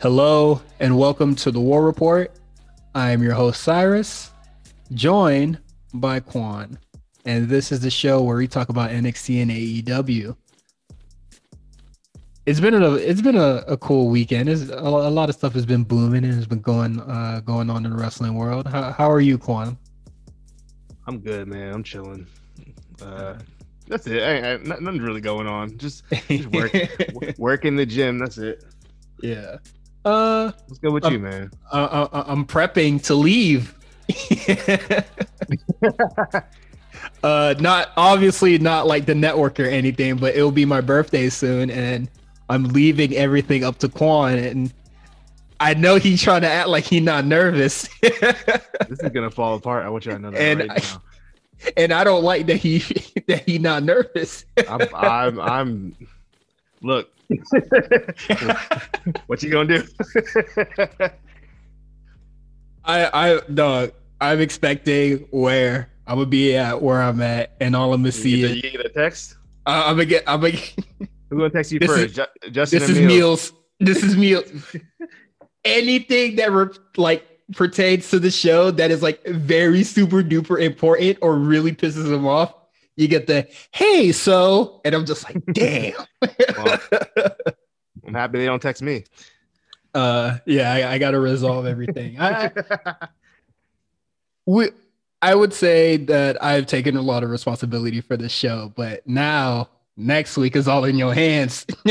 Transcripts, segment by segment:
Hello and welcome to the War Report. I am your host Cyrus, joined by Quan, and this is the show where we talk about NXT and AEW. It's been a it's been a, a cool weekend. It's, a, a lot of stuff has been booming and has been going uh, going on in the wrestling world. How, how are you, Quan? I'm good, man. I'm chilling. Uh, that's it. I, I, nothing's really going on. Just, just work, work in the gym. That's it. Yeah. Uh, what's good with I'm, you, man? Uh, I'm prepping to leave. uh, not obviously not like the network or anything, but it'll be my birthday soon, and I'm leaving everything up to Quan, and I know he's trying to act like he's not nervous. this is gonna fall apart. I want you to know that and right I, now. And I don't like that he that he not nervous. I'm, I'm, I'm. Look, what you gonna do? I I dog. I'm expecting where I'm gonna be at where I'm at, and all I'm gonna see is you get a text. Uh, I'm gonna get. I'm gonna. Who's gonna text you this first? Is, Justin. This is meals. This is meals. Anything that re- like pertains to the show that is like very super duper important or really pisses him off, you get the hey, so, and I'm just like, damn. well, I'm happy they don't text me. Uh, yeah, I, I got to resolve everything. I, we, I would say that I've taken a lot of responsibility for the show, but now next week is all in your hands.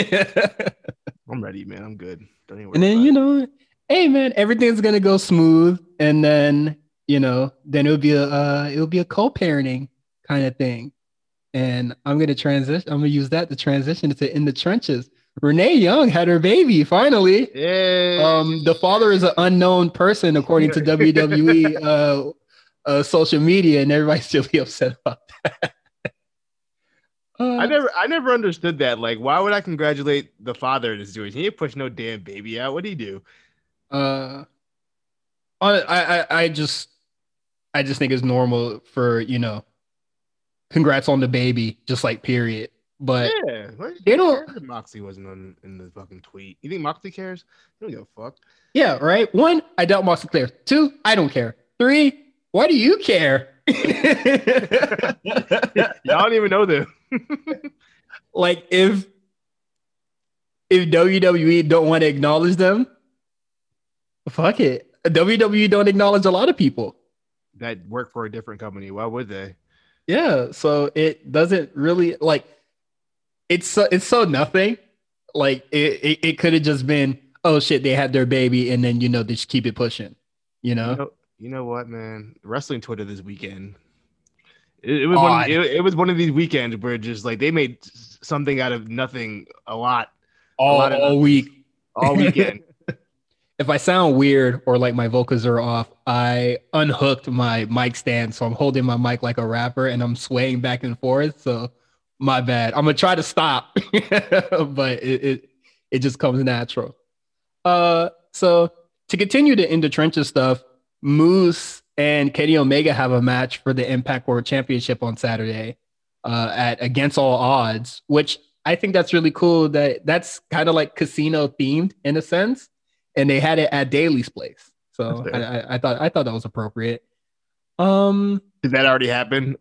I'm ready, man. I'm good. and then you know, hey, man, everything's gonna go smooth, and then you know, then it'll be a uh, it'll be a co-parenting kind of thing and I'm gonna transition. I'm gonna use that to transition to in the trenches. Renee Young had her baby finally. Yeah. Um, the father is an unknown person according to WWE uh, uh, social media, and everybody's really upset about that. Uh, I never, I never understood that. Like, why would I congratulate the father in his situation? He didn't push no damn baby out. What did he do? Uh, I, I, I just, I just think it's normal for you know congrats on the baby, just like period. But yeah, they don't. Moxley wasn't on in the fucking tweet. You think Moxley cares? They don't give a fuck. Yeah, right. One, I doubt Moxley cares. Two, I don't care. Three, why do you care? Y'all don't even know them. like if if WWE don't want to acknowledge them, fuck it. WWE don't acknowledge a lot of people that work for a different company. Why would they? Yeah, so it doesn't really like it's so it's so nothing. Like it it, it could have just been oh shit they had their baby and then you know they just keep it pushing. You know. You know, you know what, man? Wrestling Twitter this weekend. It, it was one, it, it, was one of these weekends where just like they made something out of nothing a lot all, a lot all week all weekend if I sound weird or like my vocals are off, I unhooked my mic stand. So I'm holding my mic like a rapper and I'm swaying back and forth. So my bad. I'm gonna try to stop, but it, it, it just comes natural. Uh so to continue the in the trenches stuff, Moose and Kenny Omega have a match for the Impact World Championship on Saturday uh, at Against All Odds, which I think that's really cool. That that's kind of like casino themed in a sense and they had it at Daily's place. So I, I, I, thought I thought that was appropriate. Um, did that already happen?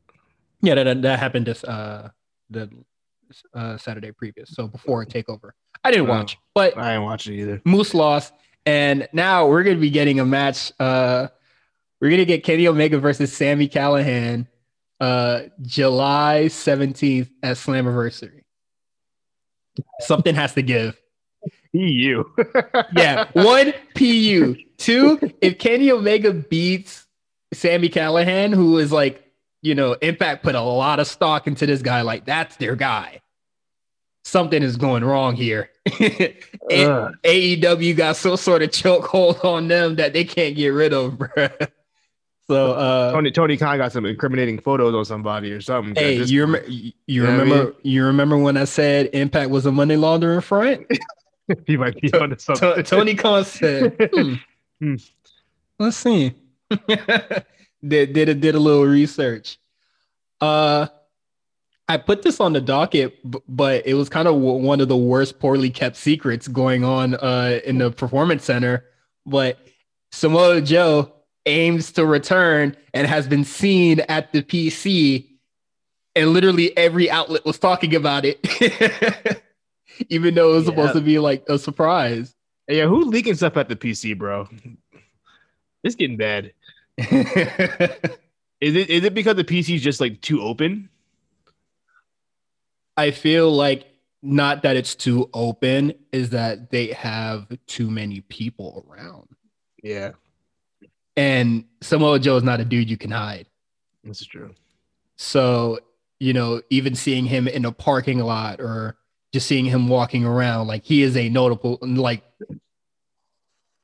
Yeah, that that happened this uh the uh Saturday previous, so before Takeover. I didn't watch, but I didn't watch it either. Moose lost, and now we're gonna be getting a match. Uh, we're gonna get Kenny Omega versus Sami Callihan, uh, July seventeenth at Slammiversary. Something has to give. PU. yeah, one PU. Two, if Kenny Omega beats Sami Callihan, who is like, you know, Impact put a lot of stock into this guy, like that's their guy. Something is going wrong here. AEW got some sort of chokehold on them that they can't get rid of, bro. So uh, Tony Tony Khan got some incriminating photos on somebody or something. Hey, you, rem- you, you remember I mean? you remember when I said Impact was a money laundering front? he might be on something. Tony Khan said, hmm, hmm. "Let's see." did did a, did a little research. Uh, I put this on the docket, but it was kind of one of the worst poorly kept secrets going on uh, in the performance center. But Samoa Joe aims to return and has been seen at the PC, and literally every outlet was talking about it, even though it was yeah. supposed to be like a surprise. Yeah, who's leaking stuff at the PC, bro? It's getting bad. is it is it because the PC is just like too open? I feel like not that it's too open, is that they have too many people around. Yeah. And Samoa Joe is not a dude you can hide. This is true. So, you know, even seeing him in a parking lot or just seeing him walking around, like he is a notable, like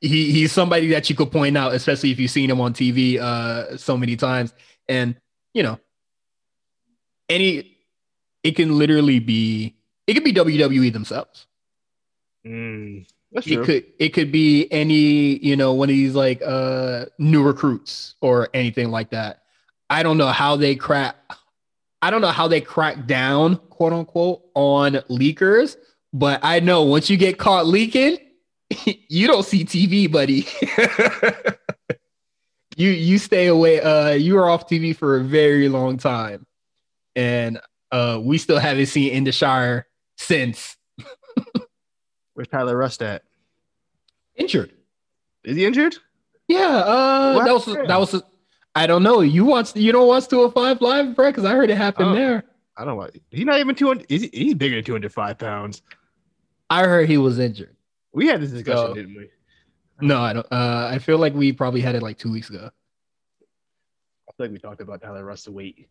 he he's somebody that you could point out, especially if you've seen him on TV uh so many times. And you know, any it can literally be it could be WWE themselves. Mm. That's it true. could it could be any you know one of these like uh new recruits or anything like that. I don't know how they crack. I don't know how they crack down quote unquote on leakers, but I know once you get caught leaking, you don't see TV, buddy. you you stay away. Uh, you are off TV for a very long time, and uh, we still haven't seen Indus Sher since Where's Tyler Rust at? Injured. Is he injured? Yeah. Uh, that was that was. I don't know. You watch you don't watch 205 live, bro? Because I heard it happen oh, there. I don't know. He's not even 200. He's, he's bigger than 205 pounds. I heard he was injured. We had this discussion, so, didn't we? No, I don't. Uh, I feel like we probably had it like two weeks ago. I feel like we talked about Tyler Rust weight.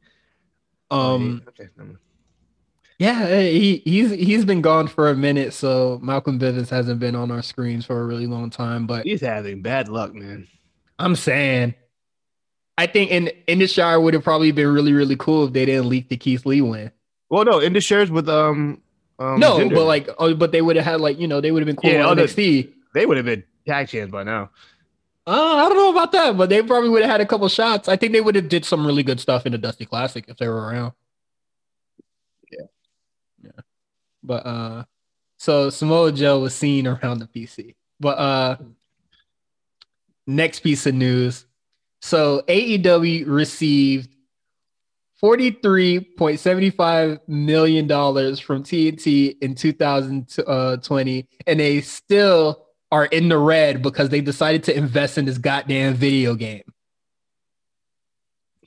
Um. Okay. Yeah, he he's he's been gone for a minute, so Malcolm Bivens hasn't been on our screens for a really long time. But he's having bad luck, man. I'm saying, I think in Indus Sher would have probably been really really cool if they didn't leak the Keith Lee win. Well, no, Indus Sher with um, um no, Jinder. but like, oh, but they would have had like you know they would have been cool yeah, NXT. They would have been tag champs by now. Uh, I don't know about that, but they probably would have had a couple shots. I think they would have did some really good stuff in the Dusty Classic if they were around. Yeah, yeah. But uh so Samoa Joe was seen around the PC. But uh next piece of news. So AEW received $43.75 million from TNT in 2020, uh, and they still are in the red because they decided to invest in this goddamn video game.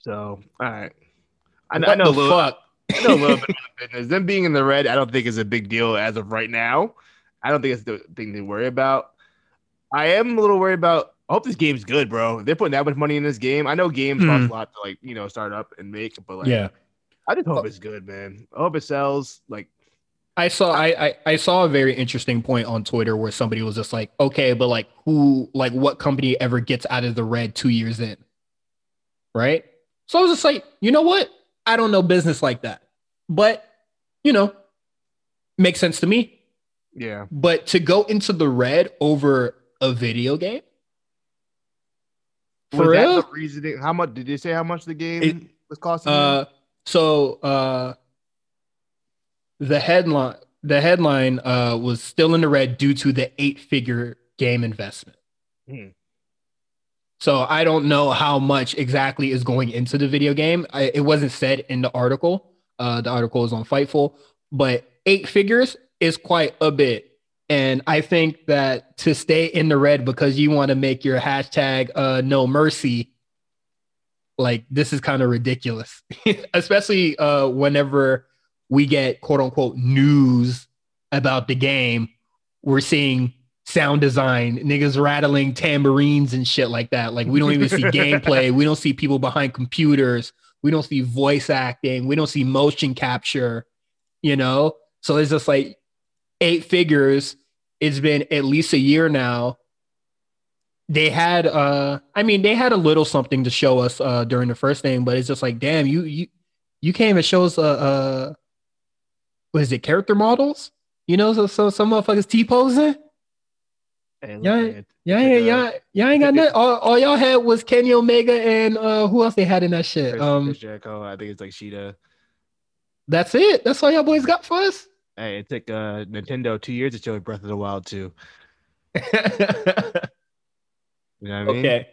So, all right. I, I know, the fuck? a little bit of business. Them being in the red, I don't think is a big deal as of right now. I don't think it's the thing to worry about. I am a little worried about. I hope this game's good, bro. They're putting that much money in this game. I know games mm. cost a lot to like you know start up and make, but like yeah, I just hope it's good, man. I hope it sells. Like I saw I, I, I saw a very interesting point on Twitter where somebody was just like, okay, but like who like what company ever gets out of the red two years in? Right? So I was just like, you know what? I don't know business like that. But, you know, makes sense to me. Yeah. But to go into the red over a video game? For was real? the reasoning? How much did they say how much the game it, was costing? Uh, so uh, the headline the headline uh, was still in the red due to the eight figure game investment. Hmm. So I don't know how much exactly is going into the video game. I, it wasn't said in the article. Uh, the article is on Fightful, but eight figures is quite a bit. And I think that to stay in the red because you want to make your hashtag uh, no mercy, like this is kind of ridiculous, especially uh, whenever we get quote unquote news about the game. We're seeing sound design, niggas rattling tambourines and shit like that. Like we don't even see gameplay. We don't see people behind computers. We don't see voice acting. We don't see motion capture, you know? So it's just like eight figures. It's been at least a year now. They had uh I mean they had a little something to show us uh during the first thing, but it's just like, damn, you you you came and show us uh uh what is it, character models? You know, so so some motherfuckers T posing yeah, yeah, yeah, yeah, y'all ain't got nothing. All, all y'all had was Kenny Omega and uh, who else they had in that shit? Chris, um, Chris Jericho. I think it's like Shida. That's it. That's all y'all boys got for us. Hey, it took uh, Nintendo two years to show Breath of the Wild 2. you know what I mean? Okay.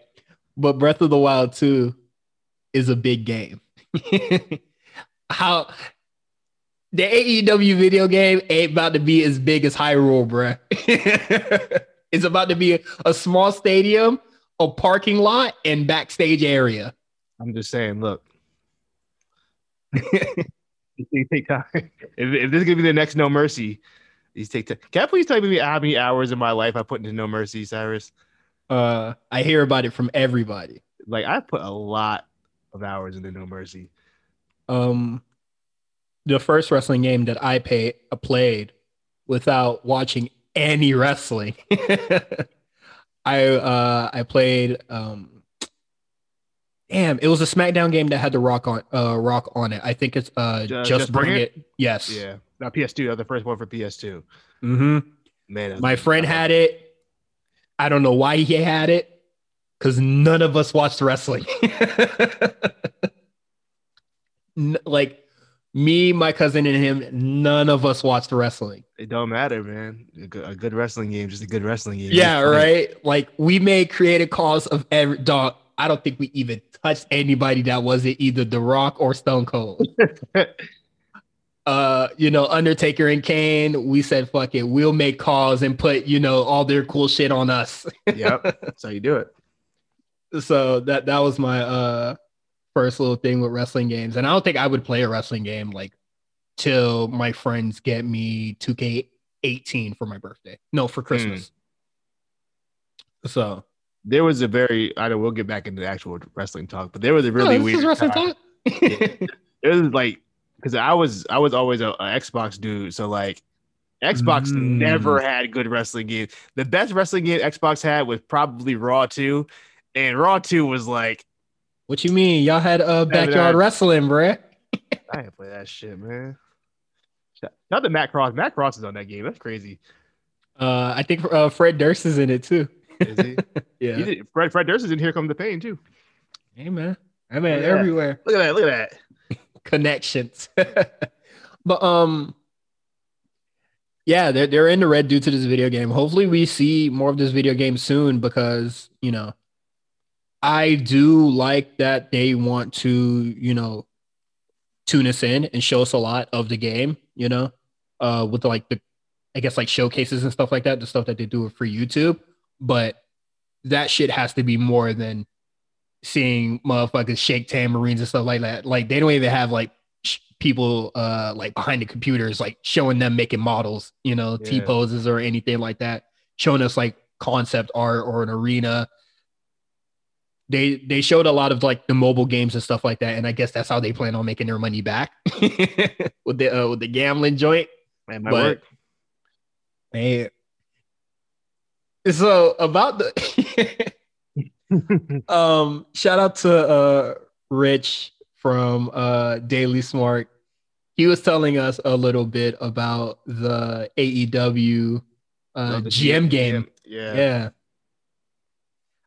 But Breath of the Wild 2 is a big game. How the AEW video game ain't about to be as big as Hyrule, bruh. it's about to be a, a small stadium, a parking lot, and backstage area. I'm just saying, look. You take time. If, if, this is gonna be the next No Mercy, these take time. Can I please tell me how many hours in my life I put into No Mercy, Cyrus? Uh, I hear about it from everybody. Like I put a lot of hours into No Mercy. Um, the first wrestling game that I pay, uh, played without watching any wrestling. I uh I played um Damn, it was a SmackDown game that had the Rock on uh Rock on it. I think it's uh, just, just bring, bring it. it. Yes. Yeah. Not PS2. The first one for PS2. Mm-hmm. Man, my friend had it. I don't know why he had it, because none of us watched wrestling. like me, my cousin, and him, none of us watched wrestling. It don't matter, man. A good, a good wrestling game, just a good wrestling game. Yeah, right. Like we made creative calls of every dog. I don't think we even touched anybody that wasn't either The Rock or Stone Cold. uh, you know, Undertaker and Kane, we said, fuck it, we'll make calls and put, you know, all their cool shit on us. yep. That's how you do it. So that that was my uh first little thing with wrestling games. And I don't think I would play a wrestling game like till my friends get me 2K18 for my birthday. No, for Christmas. Mm. So there was a very I know we'll get back into the actual wrestling talk, but there was a really oh, weird wrestling talk. it was like because I was I was always a, a, Xbox dude, so like Xbox mm. never had good wrestling games. The best wrestling game Xbox had was probably Raw 2, and Raw 2 was like What you mean? Y'all had uh backyard wrestling, bruh. I didn't play that shit, man. Not the Matt Cross. Matt Cross is on that game. That's crazy. Uh, I think uh, Fred Durst is in it too. Is he? yeah. He did, Fred Fred Durst is in Here Come the Pain too. Hey man, I mean look everywhere. That. Look at that! Look at that! Connections. but um, yeah, they're they're in the red due to this video game. Hopefully, we see more of this video game soon because you know, I do like that they want to you know tune us in and show us a lot of the game. You know, uh, with like the I guess like showcases and stuff like that, the stuff that they do for YouTube but that shit has to be more than seeing motherfuckers shake tamarines and stuff like that. Like they don't even have like sh- people uh like behind the computers like showing them making models, you know, yeah. T poses or anything like that, showing us like concept art or an arena. They they showed a lot of like the mobile games and stuff like that, and I guess that's how they plan on making their money back with the uh, with the gambling joint. Man, my but, work. Hey, so about the um shout out to uh Rich from uh Daily Smart. He was telling us a little bit about the AEW uh oh, the GM, GM game. Yeah. Yeah.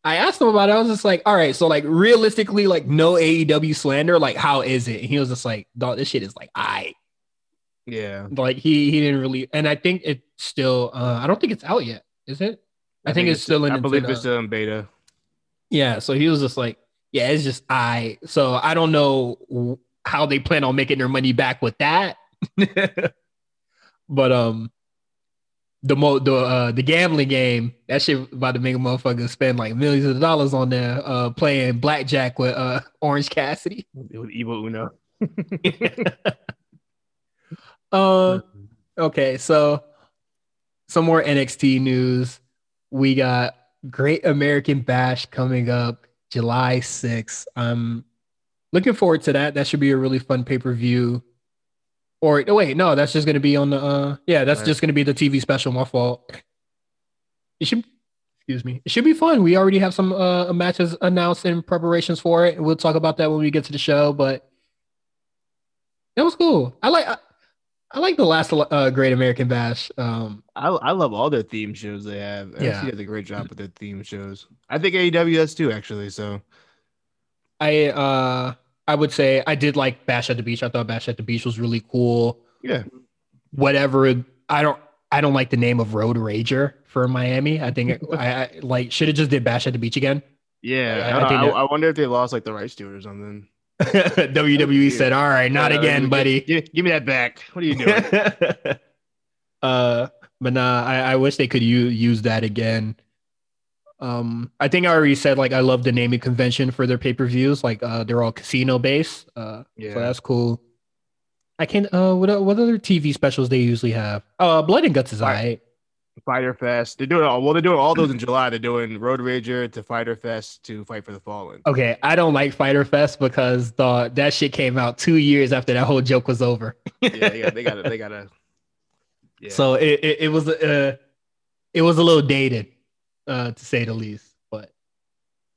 I asked him about it. I was just like, all right, so like realistically, like no AEW slander, like how is it? And he was just like, dog, this shit is like I. Yeah. Like he he didn't really and I think it's still uh I don't think it's out yet. Is it? I, think, think, it's still in. I believe it's still in beta. Yeah, so he was just like, yeah, it's just I. So I don't know how they plan on making their money back with that. but um, the mo the uh the gambling game that shit about to make a motherfucker spend like millions of dollars on there uh playing blackjack with uh Orange Cassidy with Evil Uno. uh, okay, so some more NXT news we got Great American Bash coming up July 6th. I'm looking forward to that. That should be a really fun pay per view. Or oh, wait, no, that's just going to be on the. Uh, yeah, that's right. just going to be the TV special. My fault. It should. Excuse me. It should be fun. We already have some uh, matches announced and preparations for it. We'll talk about that when we get to the show. But that was cool. I like. I like the last uh, Great American Bash. Um, I I love all their theme shows they have. Yeah, NXT does a great job with their theme shows. I think AEW does too, actually. So, I uh, I would say I did like Bash at the Beach. I thought Bash at the Beach was really cool. Yeah. Whatever. I don't. I don't like the name of Road Rager for Miami. I think I, I like should have just did Bash at the Beach again. Yeah, I, I, I, I, wonder if they lost like the rights to it or something. WWE said, "All right, not uh, again, buddy. Give, give, me that back. What are you doing?" uh, but nah, I, I wish they could u- use that again. Um, I think I already said like I love the naming convention for their pay per views. Like uh, they're all casino based. Uh, yeah, so that's cool. I can't. Uh, what what other TV specials they usually have? Uh, Blood and Guts is alright. Fyter Fest. They're doing all well. They're doing all those in July. They're doing Road Rager to Fyter Fest to Fight for the Fallen. Okay, I don't like Fyter Fest because the that shit came out two years after that whole joke was over. yeah, they got they got they got to. Yeah. So it, it, it was uh it was a little dated, uh to say the least. But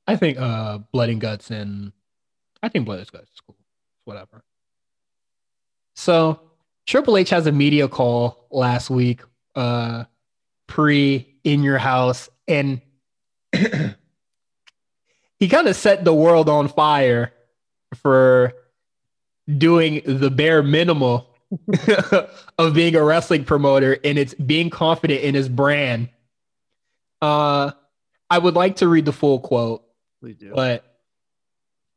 I think uh Blood and Guts and I think Blood and Guts is cool. Whatever. So Triple H has a media call last week. Uh pre in your house and he kind of set the world on fire for doing the bare minimal of being a wrestling promoter and it's being confident in his brand. Uh I would like to read the full quote. But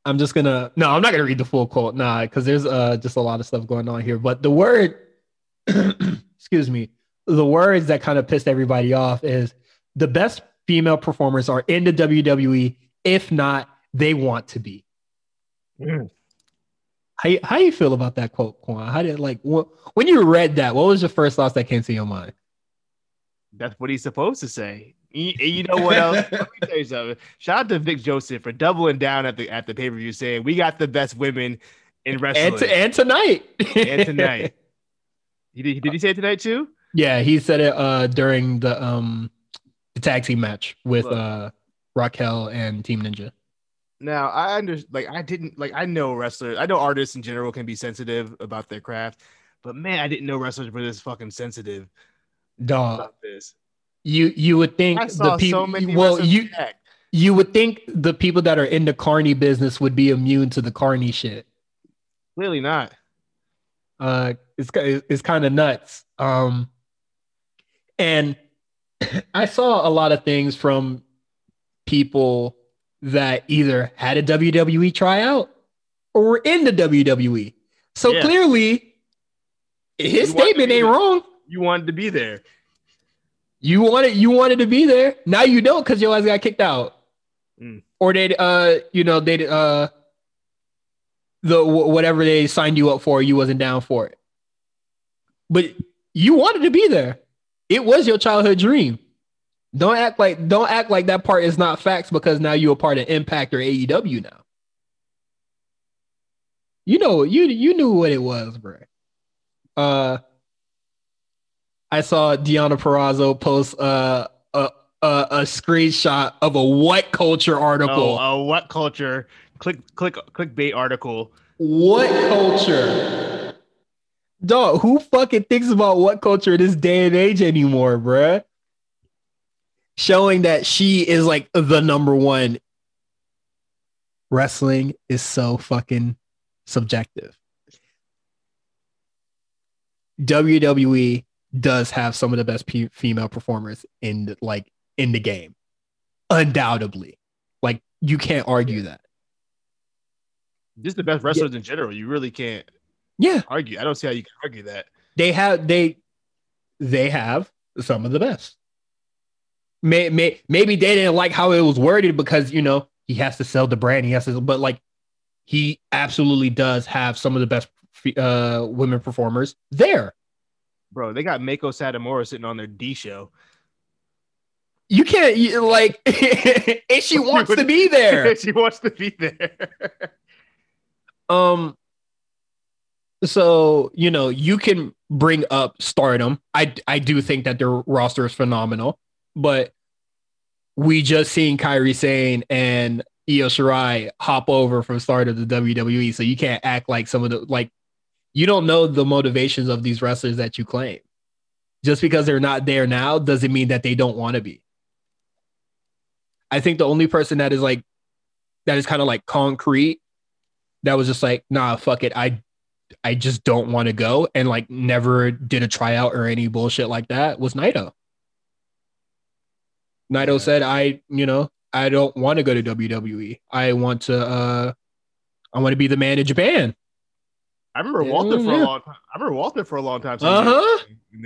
I'm just gonna no, I'm not gonna read the full quote, nah, because there's uh just a lot of stuff going on here. But the word excuse me, the words that kind of pissed everybody off is the best female performers are in the WWE. If not, they want to be. Mm. How, how you feel about that quote, Quan? How did like when you read that? What was the first thoughts that came to your mind? That's what he's supposed to say. You, you know what else? Let me tell you something. Shout out to Vic Joseph for doubling down at the at the pay per view, saying we got the best women in wrestling. And, to, and tonight. and tonight. He did, did he say tonight too? Yeah, he said it uh, during the um the tag team match with Look. uh Raquel and Team Ninja. Now I understand. Like I didn't like. I know wrestlers. I know artists in general can be sensitive about their craft, but man, I didn't know wrestlers were this fucking sensitive. Dog. this. You you would think the people. So well, you you would think the people that are in the carny business would be immune to the carny shit. Clearly not. Uh, it's it's kind of nuts. Um, and I saw a lot of things from people that either had a WWE tryout or were in the WWE. So yeah. clearly, his statement ain't wrong. You wanted to be there. You wanted you wanted to be there. Now you don't because your ass got kicked out, mm. or they uh you know they uh the whatever they signed you up for you wasn't down for it. But you wanted to be there. It was your childhood dream. Don't act like don't act like that part is not facts because now you're a part of Impact or AEW now. You know, you you knew what it was, bro. Uh I saw Deanna Purrazzo post uh, a, a a screenshot of a what culture article. Oh, a what culture click click clickbait article. What culture? Dog, who fucking thinks about what culture this day and age anymore, bruh? Showing that she is like the number one. Wrestling is so fucking subjective. WWE does have some of the best p- female performers in like in the game, undoubtedly. Like you can't argue that. Just the best wrestlers yeah. in general. You really can't yeah. Argue. I don't see how you can argue that. They have they they have some of the best. May, may, maybe they didn't like how it was worded because you know he has to sell the brand. He has to, but like he absolutely does have some of the best uh, women performers there. Bro, they got Meiko Satomura sitting on their D show. You can't you, like, and she wants to be there. she wants to be there. um, so you know you can bring up stardom i i do think that their roster is phenomenal but we just seen Kairi Sane and Io Shirai hop over from start of the WWE so you can't act like some of the like you don't know the motivations of these wrestlers that you claim just because they're not there now doesn't mean that they don't want to be I think the only person that is like that is kind of like concrete that was just like, nah, fuck it. I I just don't want to go and like never did a tryout or any bullshit like that was Naito. Naito yeah. said, I, you know, I don't want to go to WWE. I want to uh I want to be the man in Japan. I remember yeah, Walter for yeah. a long time. I remember Walter for a long time. Uh huh.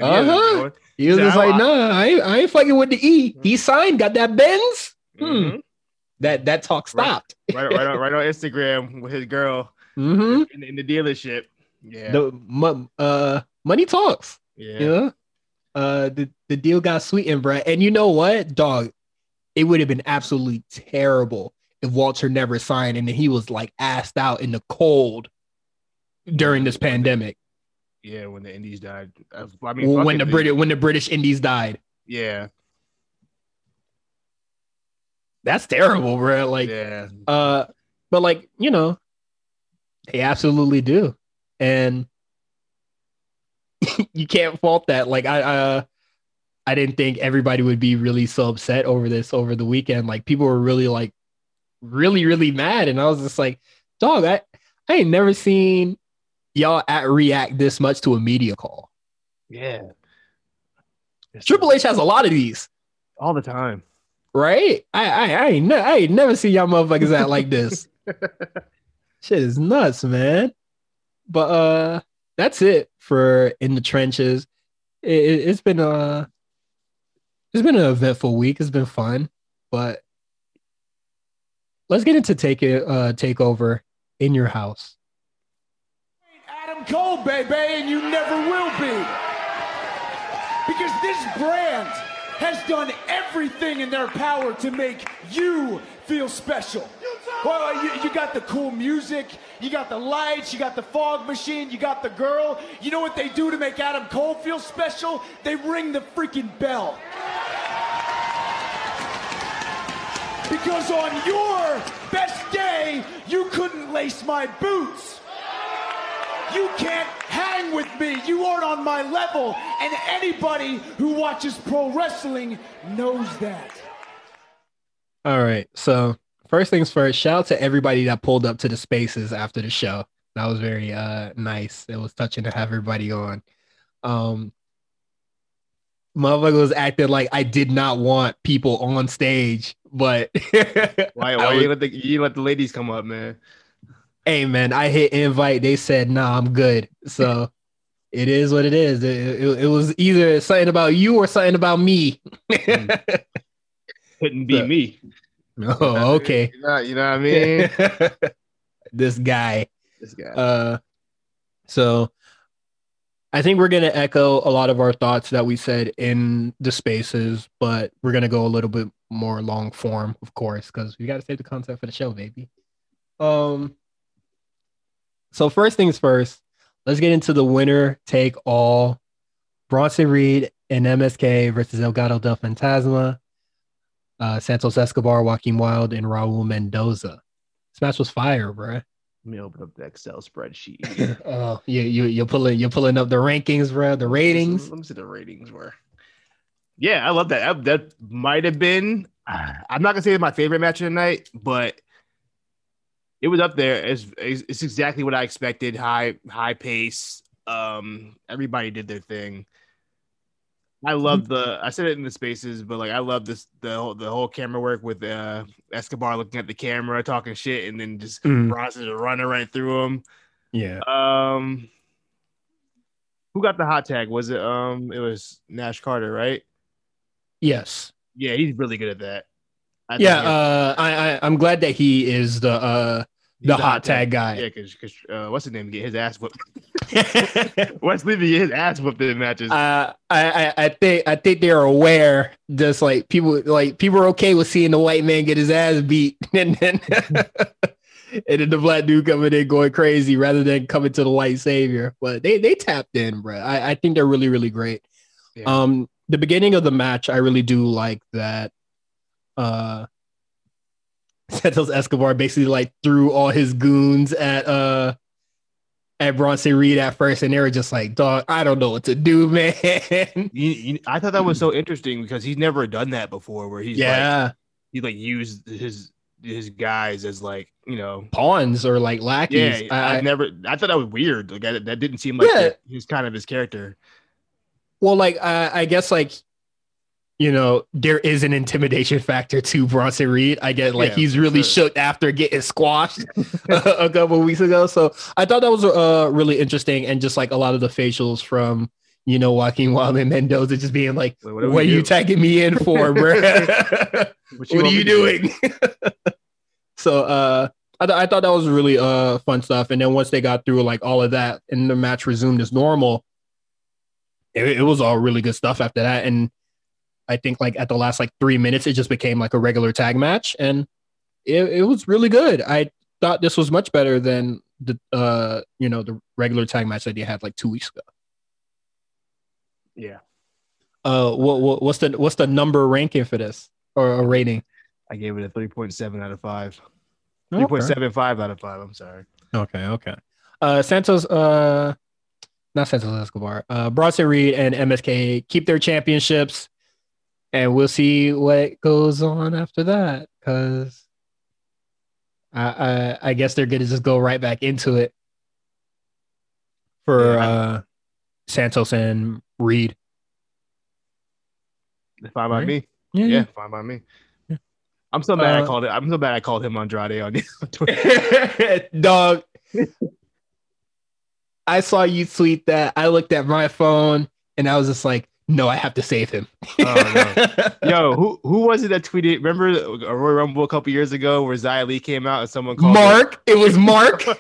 Uh huh. He was just like, nah, I ain't, I ain't fucking with the E. He signed, got that Benz. Hmm. Mm-hmm. That that talk stopped. Right, right, right, on, right on Instagram with his girl mm-hmm. in, in, the dealership. Yeah. The uh money talks. Yeah. You know? Uh the, the deal got sweetened, bro. And you know what, dog? It would have been absolutely terrible if Walter never signed and he was like asked out in the cold during this pandemic. Yeah, when the Indies died. I mean, when the British when the British Indies died. Yeah. That's terrible, bro. Like, yeah. Uh, but like you know, they absolutely do, and you can't fault that. Like, I, uh, I didn't think everybody would be really so upset over this over the weekend. Like, people were really like, really, really mad, and I was just like, dog, I, I ain't never seen y'all at react this much to a media call. Yeah. It's Triple H has a lot of these all the time. Right? I I I ain't, ne- I ain't never seen y'all motherfuckers act like this. Shit is nuts, man. But uh that's it for in the trenches. It, has been a it's been an eventful week. It's been fun, but let's get into take it uh takeover in your house. Adam Cole, baby, and you never will be. Because this brand has done everything in their power to make you feel special. Well, you, you, got the cool music, you got the lights, you got the fog machine, you got the girl. You know what they do to make Adam Cole feel special? They ring the freaking bell. Because on your best day, you couldn't lace my boots. You can't hang with me. You aren't on my level. And anybody who watches pro wrestling knows that. All right. So, first things first, shout out to everybody that pulled up to the spaces after the show. That was very uh nice. It was touching to have everybody on. Um motherfucker was acting like I did not want people on stage, but why why you let the you let the ladies come up, man? hey man, I hit invite. They said, nah, I'm good. So it is what it is. It, it, it, was either something about you or something about me. Couldn't be so, me. Oh, okay. You know, you know what I mean? this guy. This guy. Uh, so I think we're gonna echo a lot of our thoughts that we said in the spaces, but we're gonna go a little bit more long form, of course, because we got to save the content for the show, baby. Um, so first things first, let's get into the winner take all. Bronson Reed and MSK versus Legado del Fantasma. Uh, Santos Escobar, Joaquin Wilde, and Raul Mendoza. This match was fire, bro. Let me open up the Excel spreadsheet. oh, you you you're pulling you're pulling up the rankings, bro. The ratings. Let me see the ratings were. Yeah, I love that. That might have been. I'm not gonna say it's my favorite match of the night, but it was up there. It's, it's exactly what I expected. High high pace. Um, everybody did their thing. I love mm-hmm. the. I said it in the spaces, but like I love this the whole the whole camera work with uh Escobar looking at the camera, talking shit, and then just mm. Bronson running right through him. Yeah. Um. Who got the hot tag? Was it um? It was Nash Carter, right? Yes. Yeah, he's really good at that. I yeah, uh, I, I I'm glad that he is the uh the hot tag guy. Yeah, because uh, what's his name? Get his ass whooped. Wes Lee get his ass whooped in matches. Uh, I, I think I think they're aware. Just like people, like people are okay with seeing the white man get his ass beat, and then and then the black dude coming in going crazy rather than coming to the white savior. But they they tapped in, bro. I, I think they're really really great. Yeah. Um, the beginning of the match, I really do like that. Uh, Santos Escobar basically like threw all his goons at uh at Bronson Reed at first, and they were just like, "Dog, I don't know what to do, man." You, you, I thought that was so interesting because he's never done that before, where he's yeah, like, he like used his his guys as like you know pawns or like lackeys. Yeah, I, I never. I thought that was weird. Like I, that didn't seem like yeah. his kind of his character. Well, like I, I guess like you know there is an intimidation factor to Bronson Reed. I get like yeah, he's really sure. shook after getting squashed a couple weeks ago. So I thought that was uh really interesting and just like a lot of the facials from you know, Joaquin Wilder Mendoza just being like, Wait, what, what are you tagging me in for, bro? what, what are you doing? so uh I, th- I thought that was really uh fun stuff. And then once they got through like all of that and the match resumed as normal, it, it was all really good stuff after that. And I think like at the last like three minutes, it just became like a regular tag match, and it, it was really good. I thought this was much better than the uh you know the regular tag match that they had like two weeks ago. Yeah. Uh, what, what what's the what's the number ranking for this or a rating? I gave it a three point seven out of five. Three point seven five out of five. I'm sorry. Okay, okay. Uh, Santos, uh, not Santos Escobar. Uh, Bronson Reed and MSK keep their championships, and we'll see what goes on after that. Cause I, I, I guess they're gonna just go right back into it for yeah. uh Santos and Reed. Fine by right? me. Yeah, yeah, fine by me. Yeah. I'm so mad uh, I called it. I'm so mad I called him Andrade on Twitter. Dog. I saw you tweet that. I looked at my phone and I was just like, no, I have to save him. oh, no. Yo, who who was it that tweeted? Remember a Royal Rumble a couple years ago where Xia Li came out and someone called Mark? It, it was Mark. or was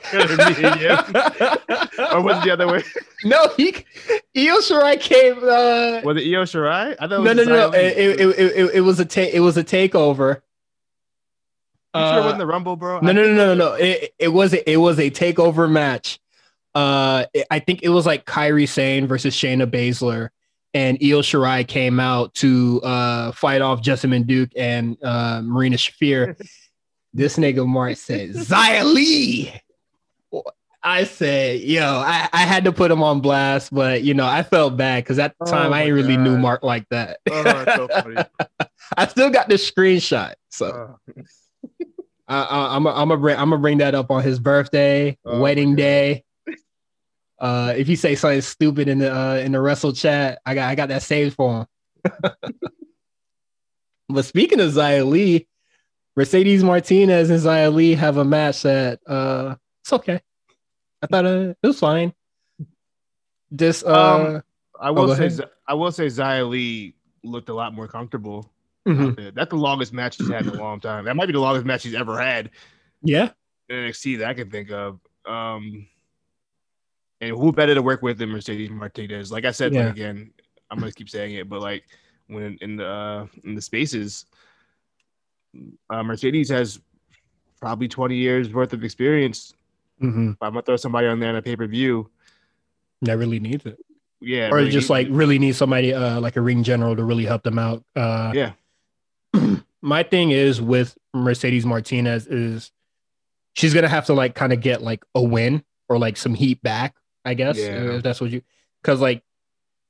it the other way? No, he Io Shirai came. Uh, was it Io Shirai? I thought no, no, no, no. It, it, it, it, was a ta- it was a takeover. You uh, sure it wasn't the Rumble, bro? No, no, no, no, no, no. It, it was a, it was a takeover match. Uh, I think it was like Kairi Sane versus Shayna Baszler and Io Shirai came out to uh, fight off Jessamyn Duke and uh, Marina Shafir. this nigga Mark said, Xia Li. I said, yo, I, I had to put him on blast, but you know, I felt bad because at the time oh I ain't really God. knew Mark like that. Oh, so I still got the screenshot. So oh. I, am gonna bring I'm gonna bring that up on his birthday, oh, wedding day. Uh, if you say something stupid in the uh, in the wrestle chat, I got I got that saved for him. but speaking of Xia Li, Mercedes Martinez and Xia Li have a match that uh, it's okay. I thought uh, it was fine. This uh, um, I will oh, say I will say Xia Li looked a lot more comfortable. Mm-hmm. That's the longest match she's had in a long time. That might be the longest match she's ever had. Yeah, NXT that I can think of. Um, and who better to work with than Mercedes Martinez? Like I said, yeah. again, I'm gonna keep saying it, but like when in the uh, in the spaces, uh, Mercedes has probably 20 years worth of experience. Mm-hmm. I'm gonna throw somebody on there in a pay per view. That really needs it. Yeah, or really just like it. really need somebody uh, like a ring general to really help them out. Uh, yeah. my thing is with Mercedes Martinez is she's gonna have to like kind of get like a win or like some heat back I guess yeah. if that's what you because like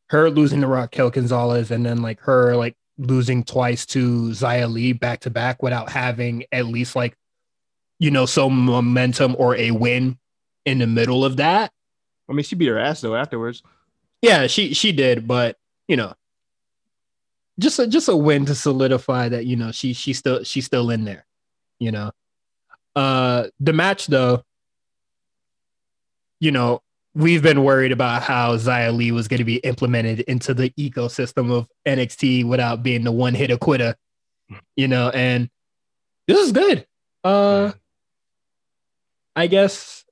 her losing to Raquel Gonzalez and then like her like losing twice to Xia Li back to back without having at least like you know some momentum or a win in the middle of that. I mean, she beat her ass though afterwards. Yeah, she she did, but you know, just a just a win to solidify that you know she she's still she's still in there. You know, uh, the match though, you know, we've been worried about how Xia Li was going to be implemented into the ecosystem of NXT without being the one hit quitter, you know, and this is good. Uh, I guess,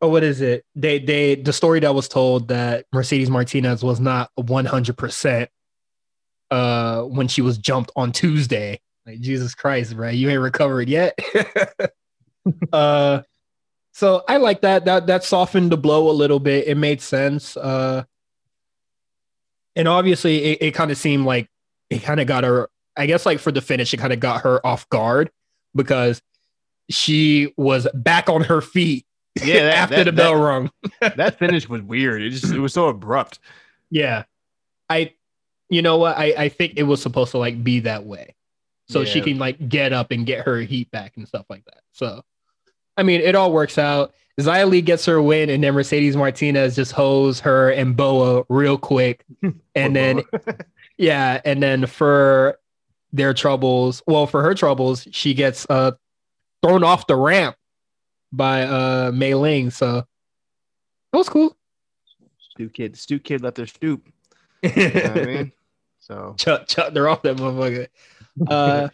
oh, what is it? They, they, the story that was told that Mercedes Martinez was not 100% uh, when she was jumped on Tuesday. Like, Jesus Christ, right? You ain't recovered yet. uh, so I like that. That that softened the blow a little bit. It made sense. Uh, and obviously, it, it kind of seemed like it kind of got her. I guess like for the finish, it kind of got her off guard because she was back on her feet. Yeah, that, after that, the bell that, rung. that finish was weird. It just it was so abrupt. Yeah, I, you know what? I I think it was supposed to like be that way. so yeah. she can like get up and get her heat back and stuff like that. So, I mean, it all works out. Xia gets her win, and then Mercedes Martinez just hose her and Boa real quick, and then yeah, and then for their troubles, well, for her troubles, she gets uh thrown off the ramp by uh Mei Ying. So that was cool. Stu kid, Stu kid left their stoop. You know I mean? So chuck chuck her off that motherfucker. Uh,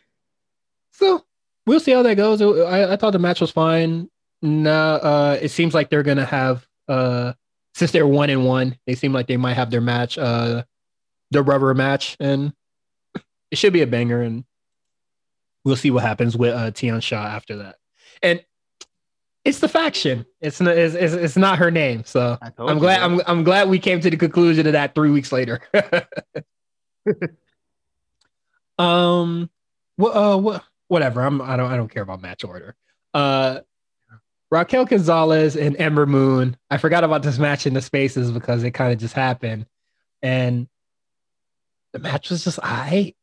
so we'll see how that goes. I, I thought the match was fine. No, uh, it seems like they're gonna have uh, since they're one and one, they seem like they might have their match, uh, the rubber match, and it should be a banger. And we'll see what happens with uh, Tian Sha after that. And it's the faction. It's not. It's, it's, it's not her name. So I'm glad. I'm I'm glad we came to the conclusion of that three weeks later. um. What? Uh. What? Whatever. I'm. I don't. I don't care about match order. Uh. Raquel Gonzalez and Ember Moon. I forgot about this match in the spaces because it kind of just happened, and the match was just I.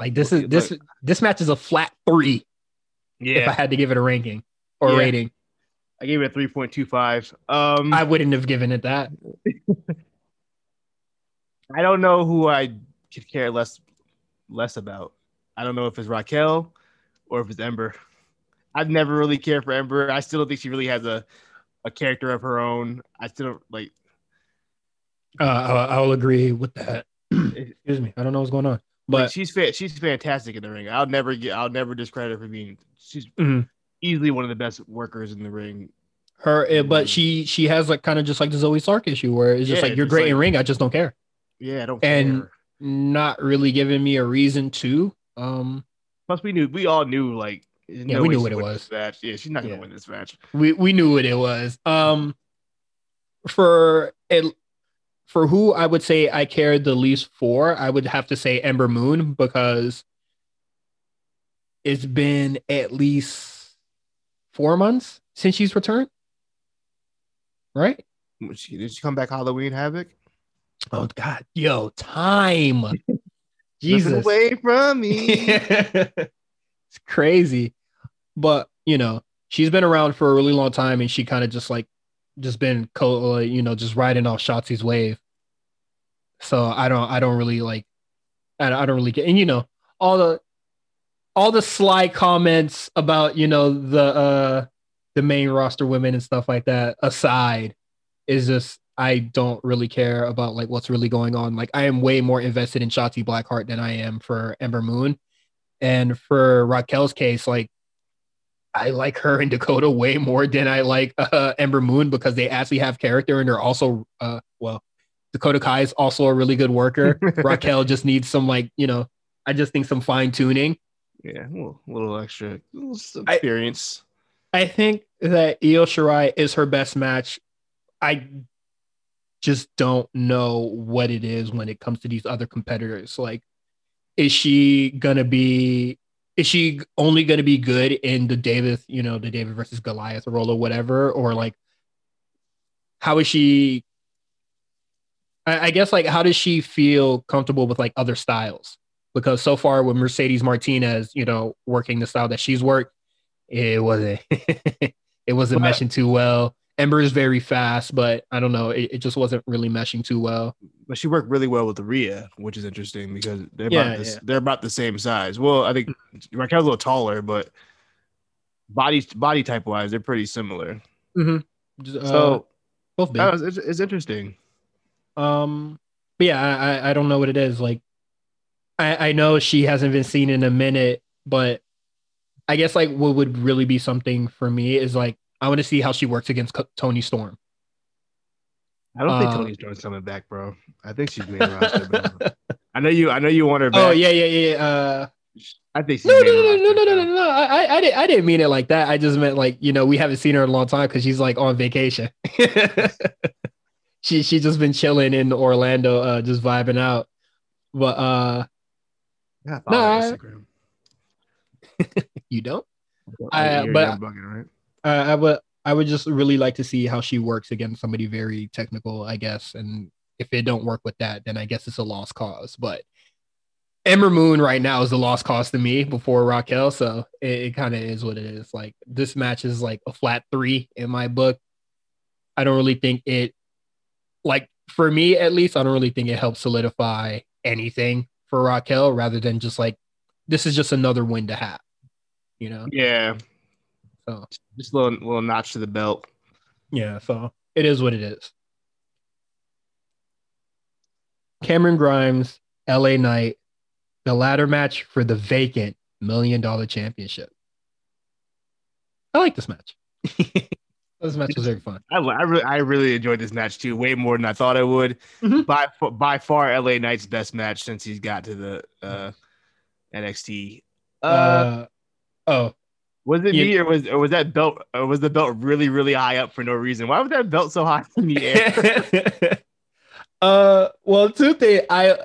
Like this is this this match is a flat three. Yeah. If I had to give it a ranking or yeah. rating. I gave it a 3.25. Um, I wouldn't have given it that. I don't know who I could care less less about. I don't know if it's Raquel or if it's Ember. I've never really cared for Ember. I still don't think she really has a, a character of her own. I still don't like. Uh, I'll, agree with that. Excuse me. I don't know what's going on, but like she's fa- she's fantastic in the ring. I'll never get. I'll never discredit her for being. She's mm-hmm easily one of the best workers in the ring. Her, eh, but she she has like kind of just like the Zoey Stark issue where it's just yeah, like you're great like, in ring, I just don't care. Yeah, I don't and care. not really giving me a reason to. Um, plus we knew we all knew like yeah no we knew what it was. Match. Yeah, she's not gonna yeah. win this match. We we knew what it was. Um, for it for who I would say I cared the least for, I would have to say Ember Moon because it's been at least four months since she's returned. Right? Did she, did she come back Halloween Havoc? Oh God, yo, time. Jesus, away from me. it's crazy, but you know she's been around for a really long time, and she kind of just like just been co, you know, just riding off Shotzi's wave. So I don't, I don't really like, I, I don't really get, and you know, all the all the sly comments about you know the uh the main roster women and stuff like that aside is just I don't really care about like what's really going on. Like I am way more invested in Shotzi Blackheart than I am for Ember Moon. And for Raquel's case, like I like her and Dakota way more than I like uh, Ember Moon because they actually have character and they're also uh well Dakota Kai is also a really good worker. Raquel just needs some like, you know, I just think some fine tuning. Yeah, a little, little extra little experience. I, I think that Io Shirai is her best match. I just don't know what it is when it comes to these other competitors. Like, is she gonna be? Is she only gonna be good in the David, you know, the David versus Goliath role or whatever, or like, how is she? I, I guess like, how does she feel comfortable with like other styles? because so far with Mercedes Martinez, you know, working the style that she's worked, it wasn't it wasn't but, meshing too well. Ember is very fast, but I don't know, it, it, just wasn't really meshing too well. But she worked really well with Rhea, which is interesting because they're yeah, about this, yeah. they're about the same size. Well, I think Raquel's a little taller, but body body type wise, they're pretty similar. Mm-hmm. Uh, so both big. Was, it's, it's interesting. Um, but yeah, I I don't know what it is like I, I know she hasn't been seen in a minute, but I guess like what would really be something for me is like I want to see how she works against Toni Storm. I don't think um, Toni Storm's coming back, bro. I think she's main roster. Bro. I know you. I know you want her oh, back. Oh yeah, yeah, yeah. Uh, I think no, no, no, roster, no, no, no, no, no, no. I, I, didn't, I didn't mean it like that. I just meant like you know we haven't seen her in a long time because she's like on vacation. she she's just been chilling in Orlando, uh, just vibing out. But uh, yeah, nah, you don't. I, I but. Bugging, right? I, I would I would just really like to see how she works against somebody very technical, I guess. And if it don't work with that, then I guess it's a lost cause. But Ember Moon right now is the lost cause to me before Raquel, so it, it kind of is what it is. Like this match is like a flat three in my book. I don't really think it, like for me at least, I don't really think it helps solidify anything for Raquel, rather than just like this is just another win to have. You know? Yeah. So just a little little notch to the belt. Yeah. So it is what it is. Cameron Grimes, LA Knight, the ladder match for the vacant million dollar championship. I like this match. this match was very fun. I, I, really, I really enjoyed this match too, way more than I thought I would. Mm-hmm. By by far, LA Knight's best match since he's got to the uh, NXT. Uh, uh, oh, was it me or was or was that belt or was the belt really really high up for no reason? Why was that belt so high in the air? uh, well, two things I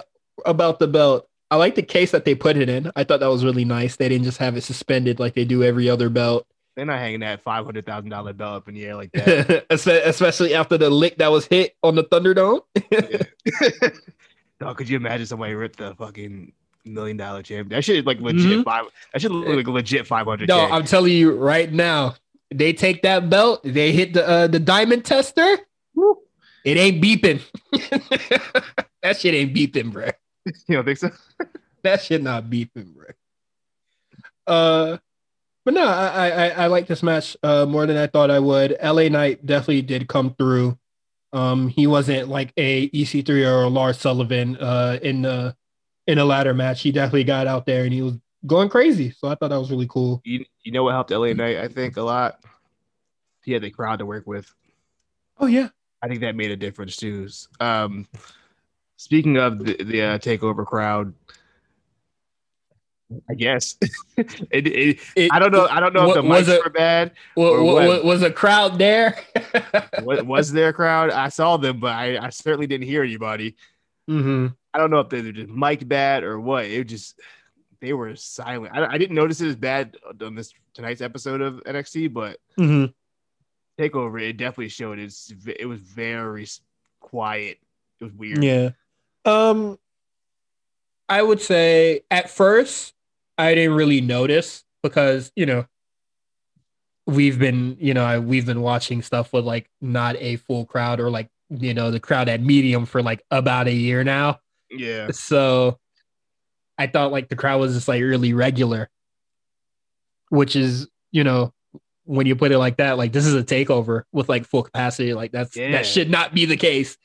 about the belt. I like the case that they put it in. I thought that was really nice. They didn't just have it suspended like they do every other belt. They're not hanging that five hundred thousand dollar belt up in the air like that. Especially after the lick that was hit on the Thunderdome. Dog, could you imagine somebody ripped the fucking million dollar champion? That should like legit mm-hmm. five. That should look like legit five hundred. No, I'm telling you right now, they take that belt, they hit the uh, the diamond tester. Woo. It ain't beeping. that shit ain't beeping, bro. You don't think so? that shit not beeping, bro. Uh, but no, I, I I like this match uh more than I thought I would. LA Knight definitely did come through. Um, he wasn't like a EC3 or a Lars Sullivan uh in the in a ladder match. He definitely got out there and he was going crazy. So I thought that was really cool. You, you know what helped LA Knight, I think, a lot? He had the crowd to work with. Oh yeah. I think that made a difference too. Um Speaking of the, the uh, takeover crowd, I guess it, it, it, I don't know. I don't know what, if the mics it, were bad. What, what, was a crowd there? what, was there a crowd? I saw them, but I, I certainly didn't hear anybody. Mm-hmm. I don't know if they were just mic bad or what. It just they were silent. I, I, didn't notice it as bad on this tonight's episode of NXT, but mm-hmm. takeover it definitely showed. It's it was very quiet. It was weird. Yeah. Um, I would say at first I didn't really notice because you know we've been you know we've been watching stuff with like not a full crowd or like you know the crowd at medium for like about a year now. Yeah. So I thought like the crowd was just like really regular, which is you know when you put it like that, like this is a takeover with like full capacity. Like that's yeah. that should not be the case.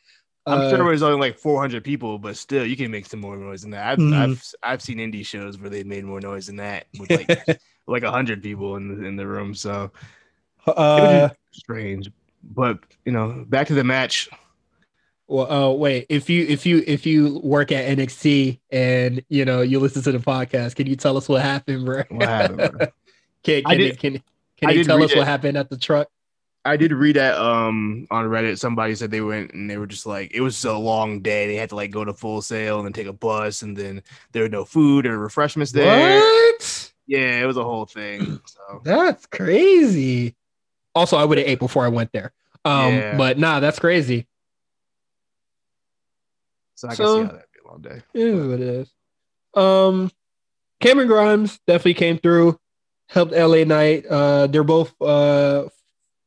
I'm uh, sure it was only like 400 people, but still, you can make some more noise than that. I've mm-hmm. I've, I've seen indie shows where they made more noise than that with like like hundred people in the in the room. So uh, strange, but you know, back to the match. Well, uh, wait. If you if you if you work at NXT and you know you listen to the podcast, can you tell us what happened, bro? What happened? Bro? can can, did, can, can, you tell us it. what happened at the truck? I did read that um on Reddit. Somebody said they went and they were just like it was a long day. They had to like go to Full Sail and then take a bus, and then there were no food or refreshments there. What? Yeah, it was a whole thing. So that's crazy. Also, I would have ate before I went there. Um, yeah. but nah, that's crazy. So I so, can see how that'd be a long day. It is what it is. Um, Cameron Grimes definitely came through, helped LA Knight. Uh, they're both uh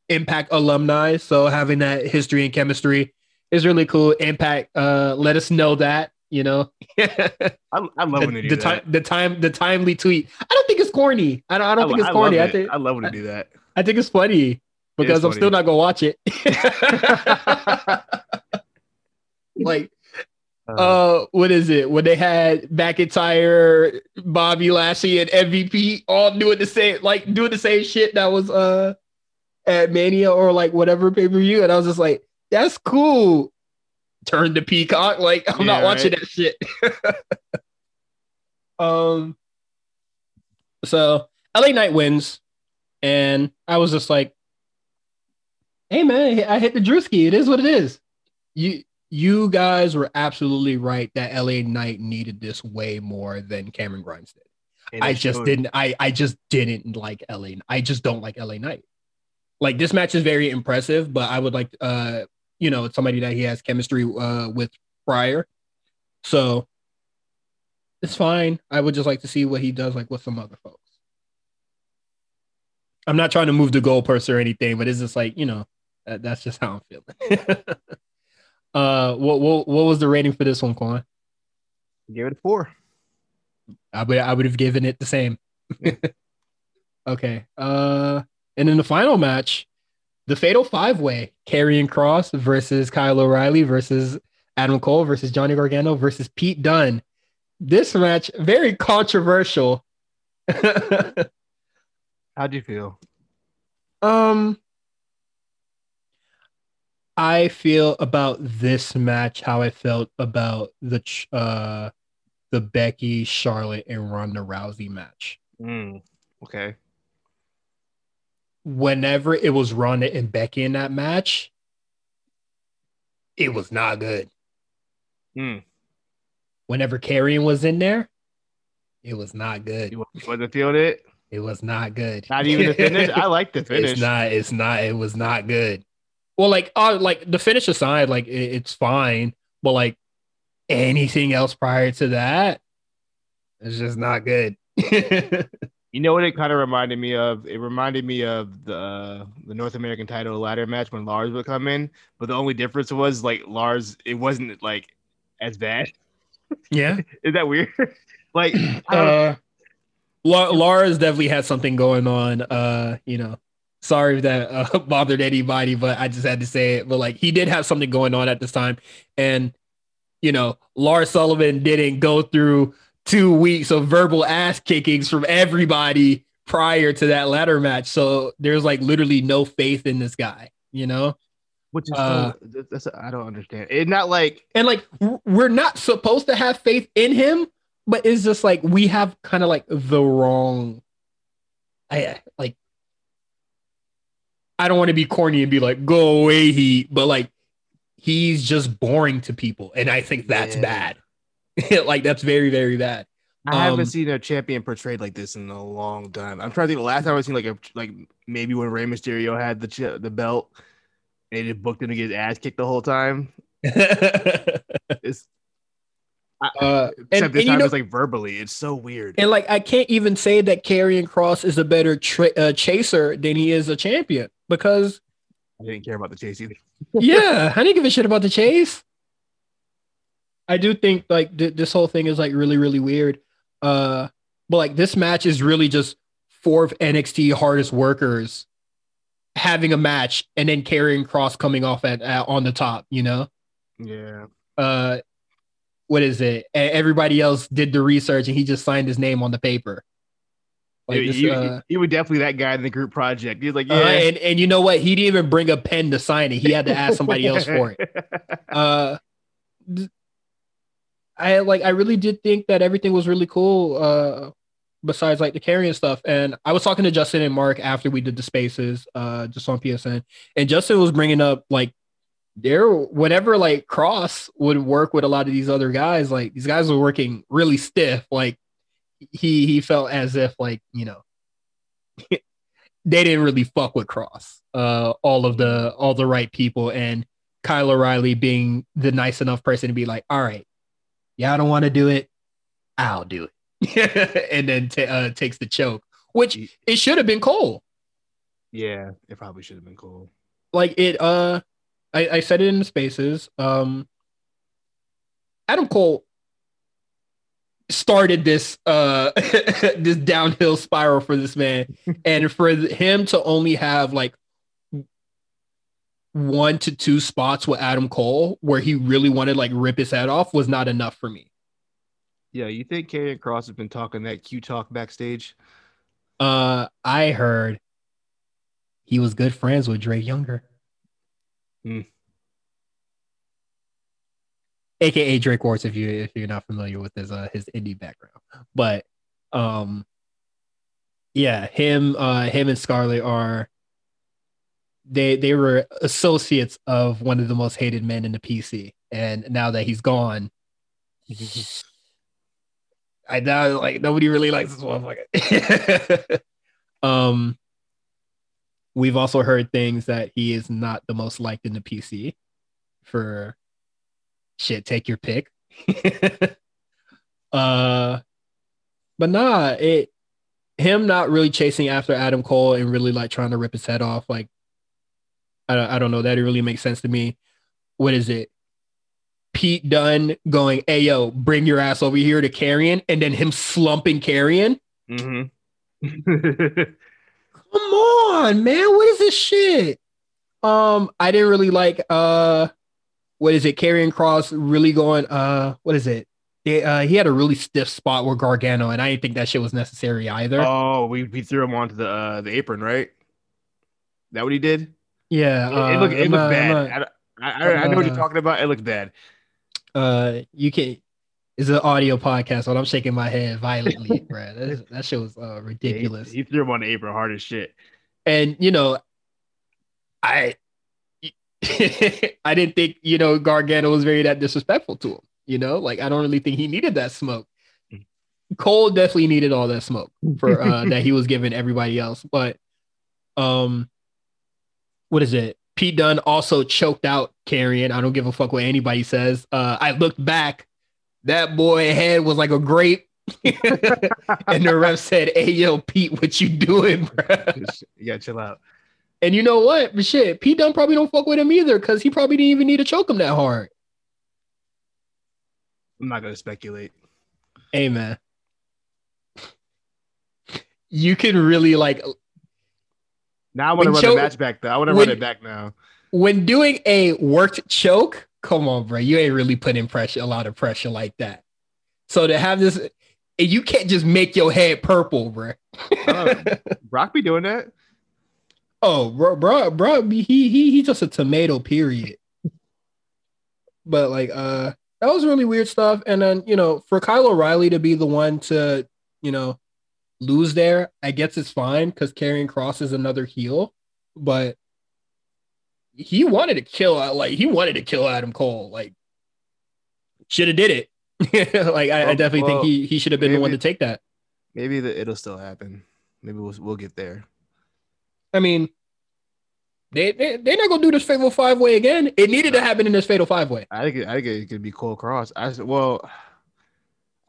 Impact alumni, so having that history and chemistry is really cool. Impact, uh, let us know that you know. I, I love the, when they do the that. time, the time, the timely tweet. I don't think it's corny. I don't. I don't I, think it's corny. I, think I love when they do that. I think it's funny because it I'm funny. still not gonna watch it. like uh, uh, what is it? When they had McIntyre, Bobby Lashley, and MVP all doing the same, like doing the same shit that was uh at Mania or like whatever pay per view, and I was just like, that's cool. Turn to Peacock, like I'm yeah, not watching right? that shit. um, so LA Knight wins, and I was just like, hey man, I hit the Drewski. It is what it is. You you guys were absolutely right that LA Knight needed this way more than Cameron Grimes did. I just didn't. I I just didn't like LA. I just don't like LA Knight like this match is very impressive, but I would like uh you know somebody that he has chemistry uh with prior. So it's fine. I would just like to see what he does like with some other folks. I'm not trying to move the goalpost or anything, but it's just like you know, that, that's just how I'm feeling. uh, what what what was the rating for this one, Quan? Give it a four. I would I would have given it the same. okay. Uh, and in the final match, the Fatal Five Way: Karrion Kross versus Kyle O'Reilly versus Adam Cole versus Johnny Gargano versus Pete Dunne. This match very controversial. How do you feel? Um, I feel about this match how I felt about the uh the Becky, Charlotte, and Ronda Rousey match. Mm, okay. Whenever it was Ronda and Becky in that match, it was not good. Mm. Whenever Karrion was in there, it was not good. You wasn't feeling it. It was not good. Not even the finish. I like the finish. It's not. It's not. It was not good. Well, like, uh, like the finish aside, like it, it's fine, but like anything else prior to that, it's just not good. you know what it kind of reminded me of? It reminded me of the uh, the North American title ladder match when Lars would come in, but the only difference was like Lars, it wasn't like as bad. Yeah, is that weird? like, uh, Lars definitely had something going on. Uh, you know, sorry that uh, bothered anybody, but I just had to say it. But like, he did have something going on at this time, and you know, Lars Sullivan didn't go through two weeks of verbal ass kickings from everybody prior to that ladder match. So there's like literally no faith in this guy, you know? Which is uh, so, that's I don't understand. It's not like and like we're not supposed to have faith in him, but it's just like we have kind of like the wrong I like I don't want to be corny and be like, go away, he, but like he's just boring to people. And I think that's yeah. bad. like that's very, very bad. I um, haven't seen a champion portrayed like this in a long time. I'm trying to think the last time I've seen like a like maybe when Rey Mysterio had the the belt and they just booked him to get his ass kicked the whole time. it's uh, except and, this and, time know, it's like verbally. It's so weird. And like I can't even say that Karrion Kross is a better tra- uh, chaser than he is a champion because I didn't care about the chase either. yeah, I didn't give a shit about the chase. I do think like th- this whole thing is like really really weird. Uh, but like this match is really just four of NXT hardest workers having a match and then Karrion Kross coming off at, at on the top. You know. Yeah. Uh, what is it? Everybody else did the research and he just signed his name on the paper. Like this, he, uh, he, was definitely that guy in the group project. He's like, uh, yeah, uh, and and you know what? He didn't even bring a pen to sign it. He had to ask somebody else for it. Uh, I like. I really did think that everything was really cool. Uh, besides like the Karrion stuff, and I was talking to Justin and Mark after we did the spaces, uh, just on PSN, and Justin was bringing up like there whenever like Kross would work with a lot of these other guys, like these guys were working really stiff, like he he felt as if like you know they didn't really fuck with Kross, Uh, all of the all the right people and Kyle O'Reilly being the nice enough person to be like, all right, yeah, I don't want to do it, I'll do it, and then t- uh, takes the choke, which it should have been Cole. Yeah, it probably should have been Cole. Like it, uh, I, I said it in the spaces. Um, Adam Cole started this uh this downhill spiral for this man and for him to only have like one to two spots with Adam Cole where he really wanted like rip his head off was not enough for me. Yeah, you think Karrion Kross has been talking that Q talk backstage? Uh I heard he was good friends with Drake Younger. Hmm aka Drake Wuertz, if you if you're not familiar with his uh his indie background. But um yeah, him uh him and Scarlett are they they were associates of one of the most hated men in the PC. And now that he's gone, I know like nobody really likes this motherfucker. um we've also heard things that he is not the most liked in the PC for shit, take your pick. Uh, but nah, it him not really chasing after Adam Cole and really like trying to rip his head off. Like, I I don't know. That really makes sense to me. What is it? Pete Dunne going, "Hey yo, bring your ass over here to Karrion," and then him slumping Karrion. Mm-hmm. Come on, man. What is this shit? Um, I didn't really like uh what is it? Karrion Kross really going uh what is it? They, uh, he had a really stiff spot with Gargano, and I didn't think that shit was necessary either. Oh, we, we threw him onto the uh, the apron, right? That what he did? Yeah, it, uh, it looked it looked bad. I, I, I, know what you're talking about. It looked bad. Uh, you can. It's an audio podcast, but I'm shaking my head violently, bro. That, that shit was uh, ridiculous. Yeah, he, he, threw him on the apron hard as shit. And you know, I I didn't think you know Gargano was very that disrespectful to him. You know, like I don't really think he needed that smoke. Cole definitely needed all that smoke for uh, that he was giving everybody else. But um, what is it? Pete Dunne also choked out Karrion. I don't give a fuck what anybody says. Uh, I looked back, that boy head was like a grape. and the ref said, Hey yo, Pete, what you doing, bro? Yeah, chill out. And you know what? But shit, Pete Dunne probably don't fuck with him either because he probably didn't even need to choke him that hard. I'm not gonna speculate. Hey man. You can really like now I want to run choke, the match back though. I want to run it back now. When doing a worked choke, come on, bro. You ain't really putting pressure, a lot of pressure like that. So to have this, you can't just make your head purple, bro. uh, Brock be doing that. Oh, bro, bro, bro, he he he's just a tomato, period. but like, uh, that was really weird stuff. And then, you know, for Kyle O'Reilly to be the one to, you know, lose there, I guess it's fine because Karrion Kross is another heel, but he wanted to kill like he wanted to kill Adam Cole. Like should have did it. like I, well, I definitely well, think he he should have been maybe, the one to take that. Maybe the, it'll still happen. Maybe we'll we'll get there. I mean, they, they they're not gonna do this fatal five way again. It needed to happen in this fatal five way. I think it, I think it could be Cole Kross. I said, well,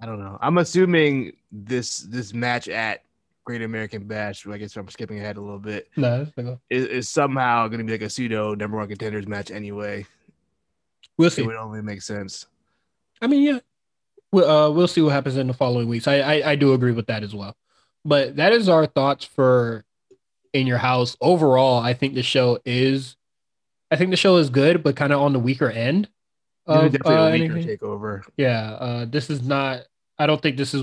I don't know. I'm assuming this this match at Great American Bash. I guess I'm skipping ahead a little bit. No, is, is somehow going to be like a pseudo number one contenders match anyway. We'll see. It would only make sense. I mean, yeah, we'll uh, we'll see what happens in the following weeks. I, I I do agree with that as well. But that is our thoughts for in your house. Overall, I think the show is, I think the show is good, but kind of on the weaker end. Of, definitely uh, a weaker anything. takeover. Yeah, uh, this is not. I don't think this is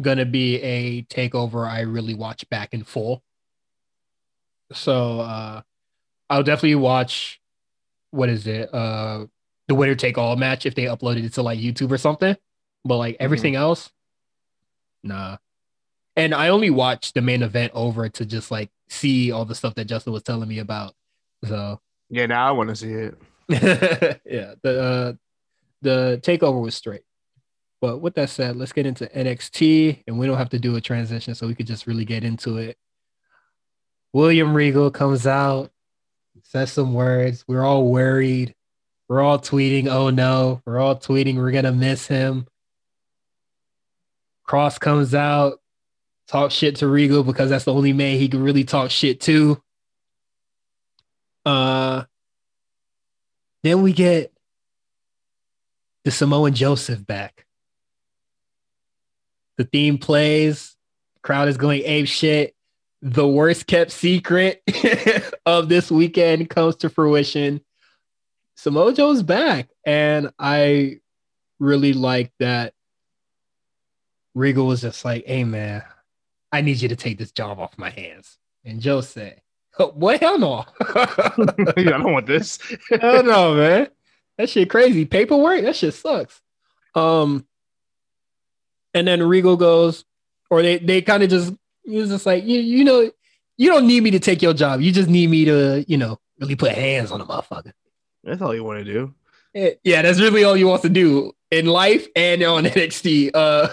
gonna be a takeover I really watch back in full. So uh, I'll definitely watch. What is it? Uh, the winner take all match if they uploaded it to like YouTube or something. But like mm-hmm. everything mm-hmm. else, nah and I only watched the main event over to just like see all the stuff that Justin was telling me about. So yeah, now I want to see it. yeah, the uh, the takeover was straight. But with that said, let's get into NXT, and we don't have to do a transition, so we could just really get into it. William Regal comes out, says some words. We're all worried. We're all tweeting, "Oh no!" We're all tweeting, "We're gonna miss him." Kross comes out, talk shit to Regal because that's the only man he can really talk shit to. Uh, then we get the Samoan Joseph back. The theme plays, crowd is going ape shit. The worst kept secret of this weekend comes to fruition. Samoa Joe's back, and I really like that. Regal was just like, "Hey man, I need you to take this job off my hands. And Joe said, oh, Boy, hell no. I don't want this. hell no, man. That shit crazy. Paperwork, that shit sucks. Um, and then Regal goes, or they they kind of just he was just like, you, you know, you don't need me to take your job. You just need me to, you know, really put hands on a motherfucker. That's all you want to do. Yeah, that's really all you want to do in life and on NXT. Uh,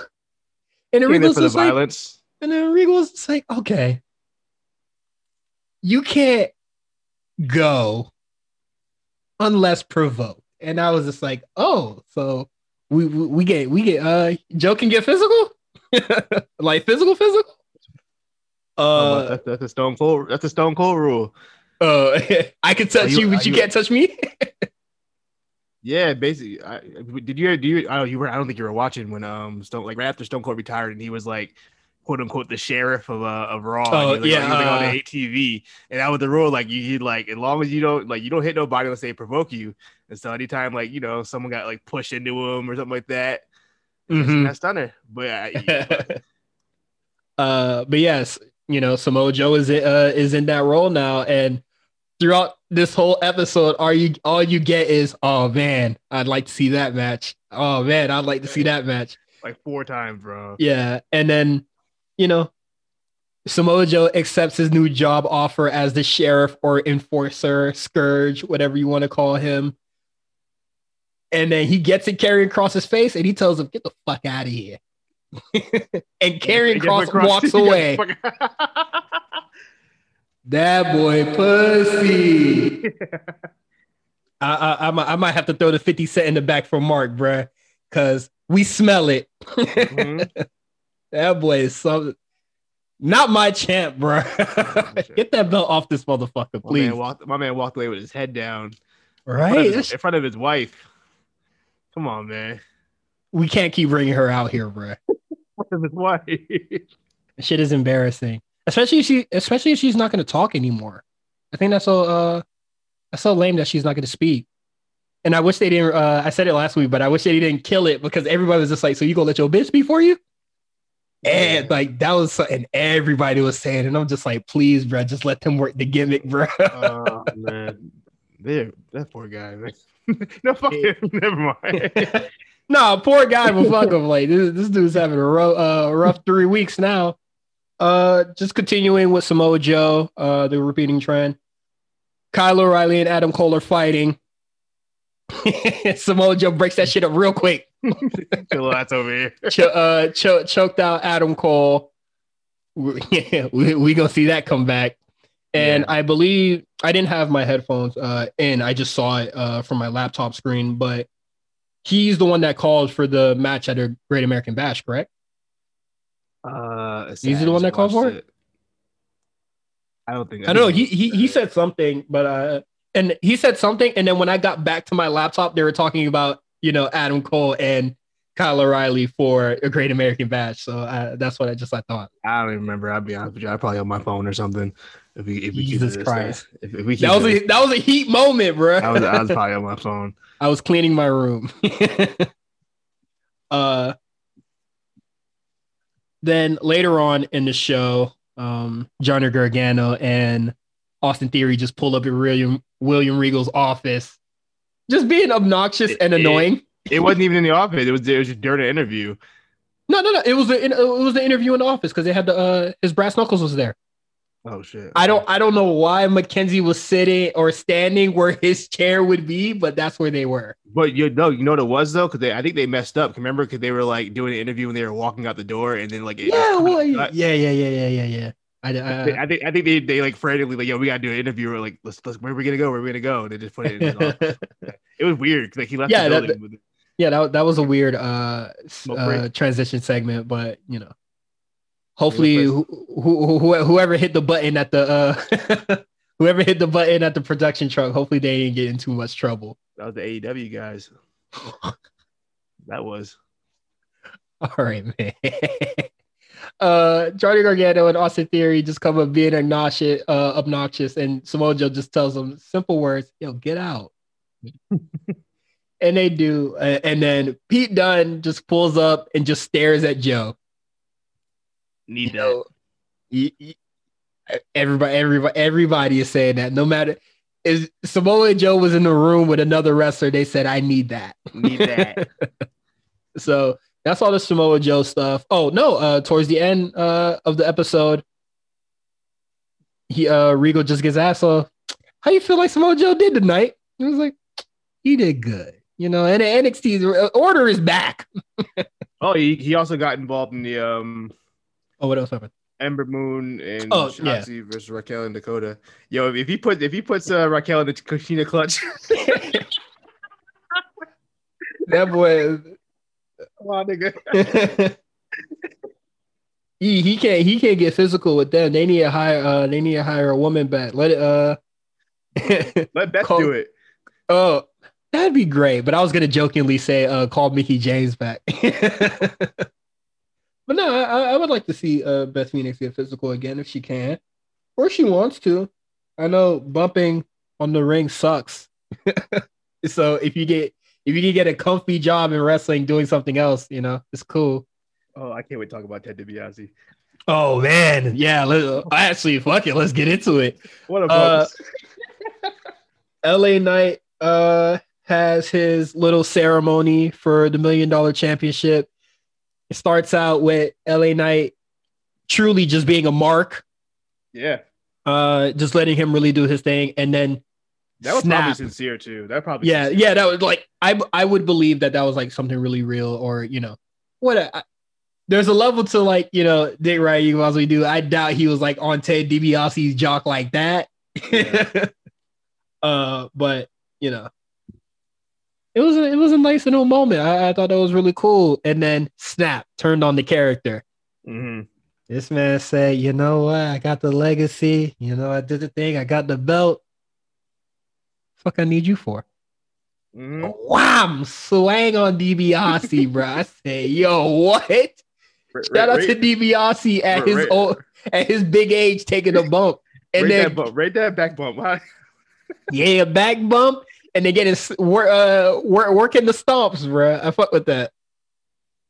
and Regal's the like, violence. And then Regal was like, okay, you can't go unless provoked. And I was just like, oh, so we, we we get we get uh Joe can get physical, like physical physical. Uh, that's, that's a stone cold. That's a stone cold rule. Uh, I can touch you, you, but you, you, can't touch me. yeah, basically. I, did you? Do you? I don't. You were. I don't think you were watching when um Stone like right after Stone Cold retired, and he was like quote unquote the sheriff of uh, of Raw. Oh like, yeah, like, on the ATV, and that was the rule. Like you, he like as long as you don't like you don't hit nobody unless they provoke you. And so anytime like you know someone got like pushed into him or something like that, mm-hmm. that's stunner. But uh, uh, but yes, you know Samoa Joe is uh is in that role now, and throughout this whole episode, all you all you get is, oh man, I'd like to see that match. Oh man, I'd like to see that match. Like four times, bro. Yeah, and then you know, Samoa Joe accepts his new job offer as the sheriff or enforcer, scourge, whatever you want to call him. And then he gets it Karrion Kross his face and he tells him, get the fuck out of here. and Karrion Kross walks away. that boy pussy. I, I, I, might, I might have to throw the 50 cent in the back for Mark, bruh, because we smell it. Mm-hmm. That boy is something. Not my champ, bro. Get that belt off this motherfucker, please. My man, walked, my man walked away with his head down. Right. In front, his, in front of his wife. Come on, man. We can't keep bringing her out here, bro. of his wife. Shit is embarrassing. Especially if she especially if she's not gonna talk anymore. I think that's so uh that's so lame that she's not gonna speak. And I wish they didn't uh I said it last week, but I wish they didn't kill it because everybody was just like, so you gonna let your bitch speak for you? And like that was something everybody was saying, and I'm just like, please, bro, just let them work the gimmick, bro. oh man, They're, that poor guy, man. no, fuck him. Never mind. no, poor guy, but fuck him. Like this, this dude's having a rough, uh, rough three weeks now. Uh, just continuing with Samoa Joe, uh, the repeating trend. Kyle O'Reilly and Adam Cole are fighting. Samoa Joe breaks that shit up real quick. Chill that's over here. Ch- uh, ch- choked out Adam Cole. Yeah, we, we gonna see that come back. And yeah. I believe I didn't have my headphones uh, in. I just saw it uh, from my laptop screen. But he's the one that called for the match at a Great American Bash, correct? Uh, he's the one that called for it. it. I don't think. I don't know. He he he said something, but uh, and he said something, and then when I got back to my laptop, they were talking about you know Adam Cole and Kyle O'Reilly for a Great American Bash. So uh, that's what I just I thought. I don't even remember. I'll be honest with you. I probably on my phone or something. If we, if we Jesus Christ, if, if we that was a, that was a heat moment, bro. I was, I was probably on my phone. I was cleaning my room. uh, then later on in the show, um, Johnny Gargano and Austin Theory just pull up at William William Regal's office just being obnoxious and annoying. It, it, wasn't even in the office. It was it was just during an interview. No, no, no. It was the it was the interview in the office because they had the uh, his brass knuckles was there. Oh shit! I don't I don't know why Mackenzie was sitting or standing where his chair would be, but that's where they were. But you know, you know what it was though, because I think they messed up. Remember, because they were like doing an interview and they were walking out the door, and then like yeah, well, yeah, yeah, yeah, yeah, yeah, yeah. I, I, I, think I think they, they like frantically like yo we gotta do an interview or like let's, let's where are we gonna go where are we gonna go and they just put it in it was weird like he left yeah that, yeah that, that was a weird uh, uh transition segment but you know. Hopefully who, who, whoever hit the button at the uh whoever hit the button at the production truck hopefully they didn't get in too much trouble. That was the AEW guys. That was. All right man. Uh Johnny Gargano and Austin Theory just come up being obnoxious, uh, obnoxious, and Samoa Joe just tells them simple words, "Yo, get out." and they do, uh, and then Pete Dunne just pulls up and just stares at Joe. Need you know, he, he, everybody, everybody, everybody is saying that. No matter is Samoa Joe was in the room with another wrestler, they said, "I need that." Need that. so that's all the Samoa Joe stuff. Oh no, uh towards the end uh of the episode, he uh Regal just gets asked, so how you feel like Samoa Joe did tonight? He was like, he did good. You know, and NXT order is back. oh, he, he also got involved in the um Oh, what else happened? Ember Moon and oh, Shotzi yeah. versus Raquel and Dakota. Yo, if he put if he puts uh, Raquel in the Coquina clutch, that boy Come on, nigga. he, he can't he can't get physical with them. They need to hire uh they need to hire a woman back. Let it uh let Beth call, do it. Oh, that'd be great. But I was gonna jokingly say uh call Mickie James back. but no, I, I would like to see uh Beth Phoenix get physical again if she can. Or she wants to. I know bumping on the ring sucks. so if you get if you can get a comfy job in wrestling doing something else, you know, it's cool. Oh, I can't wait to talk about Ted DiBiase. Oh man, yeah. Let, actually, fuck it. Let's get into it. What a uh, LA Knight uh, has his little ceremony for the million dollar championship. It starts out with LA Knight truly just being a mark. Yeah. Uh, just letting him really do his thing, and then that was Snap. probably sincere too. That probably yeah, sincere. yeah. That was like I I would believe that that was like something really real, or you know, what. I, there's a level to like you know Dick Ray as we do. I doubt he was like on Ted DiBiase's jock like that. Yeah. uh, but you know, it was a, it was a nice little moment. I, I thought that was really cool. And then snap turned on the character. Mm-hmm. This man said, "You know what? I got the legacy. You know, I did the thing. I got the belt fuck I need you for? Mm-hmm. Wham! Swang on DiBiase, bro. I say, yo, what? Shout out to DiBiase at his old, at his big age taking a bump. And rate then that bump, rate that back bump. yeah, back bump, and then getting work uh work working the stomps, bro. I fuck with that.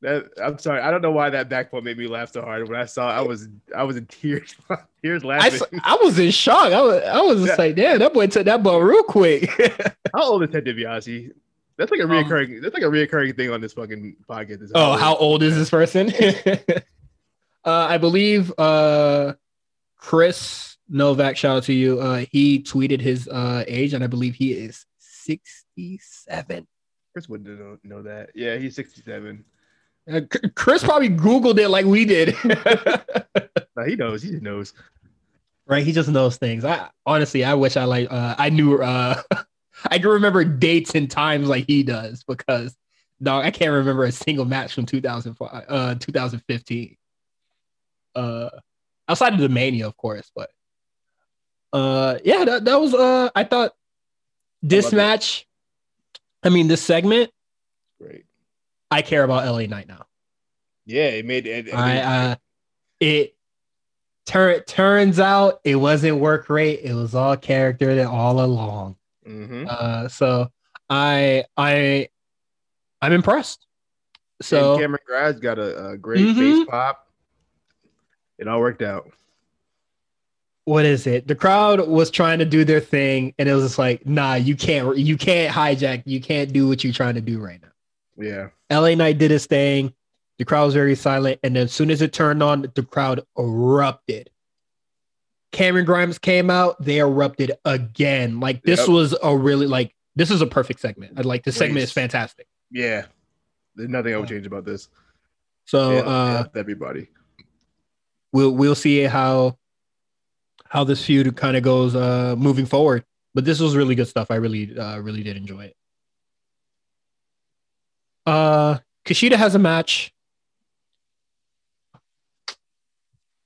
That, I'm sorry, I don't know why that back bump made me laugh so hard. When I saw, I was I was in tears, tears laughing. I, I was in shock. I was I was just yeah. like, damn, that boy took that ball real quick. how old is Ted DiBiase? That's like a um, reoccurring. Um, that's like a reoccurring thing on this fucking podcast. Oh, how old is this person? uh, I believe uh, Chris Novak. Shout out to you. Uh, he tweeted his uh, age, and I believe he is sixty-seven. Chris wouldn't know, know that. Yeah, he's sixty-seven. Uh, Chris probably Googled it like we did. no, he knows. He just knows. Right. He just knows things. I honestly, I wish I like, uh, I knew, uh, I can remember dates and times like he does because, dog, I can't remember a single match from 2005, uh, 2015. Uh, outside of the Mania, of course, but, uh, yeah, that, that was, uh, I thought this I match, it. I mean, this segment, great I care about LA Knight now. Yeah, it made it. it I uh, it tur- turns out it wasn't work rate. It was all character all along. Mm-hmm. Uh, so I I I'm impressed. So and Cameron Grimes got a, a great mm-hmm. face pop. It all worked out. What is it? The crowd was trying to do their thing, and it was just like, nah, you can't, you can't hijack, you can't do what you're trying to do right now. Yeah. LA Knight did his thing. The crowd was very silent. And then as soon as it turned on, the crowd erupted. Cameron Grimes came out, they erupted again. Like this yep. was a really like this is a perfect segment. I'd like this segment is fantastic. Yeah. There's nothing I would change about this. So yeah, uh yeah, everybody. We'll we'll see how how this feud kind of goes uh moving forward. But this was really good stuff. I really uh really did enjoy it. Uh, Kushida has a match.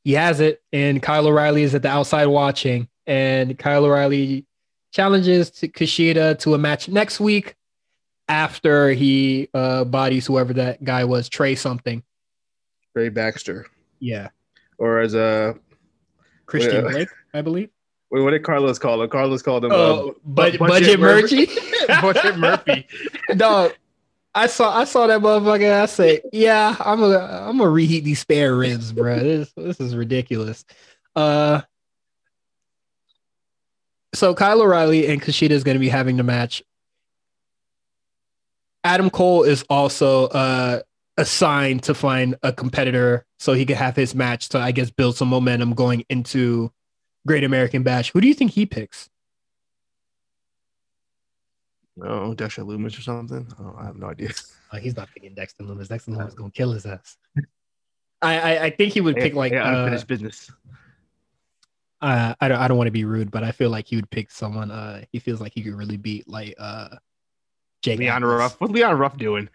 He has it, and Kyle O'Reilly is at the outside watching. And Kyle O'Reilly challenges to Kushida to a match next week after he uh, bodies whoever that guy was, Trey something. Trey Baxter. Yeah. Or as a Christian Blake, I believe. Wait, what did Carlos call him? Carlos called him oh, uh, budget, budget Murphy. budget Murphy. Dog, I saw I saw that motherfucker. I said, yeah, I'm gonna I'm gonna reheat these spare ribs, bro. This this is ridiculous. Uh, so Kyle O'Reilly and Kushida is going to be having the match. Adam Cole is also uh, assigned to find a competitor so he could have his match to, I guess, build some momentum going into Great American Bash. Who do you think he picks? No, Dexter Lumis or something. Oh, I have no idea. Oh, he's not picking Dexter Lumis. Dexter Lumis is gonna kill his ass. I, I, I think he would pick like yeah, unfinished uh, business. Uh, I don't I don't want to be rude, but I feel like he would pick someone. Uh, he feels like he could really beat like uh, Jake. Leon Ruff. What's Leon Ruff doing?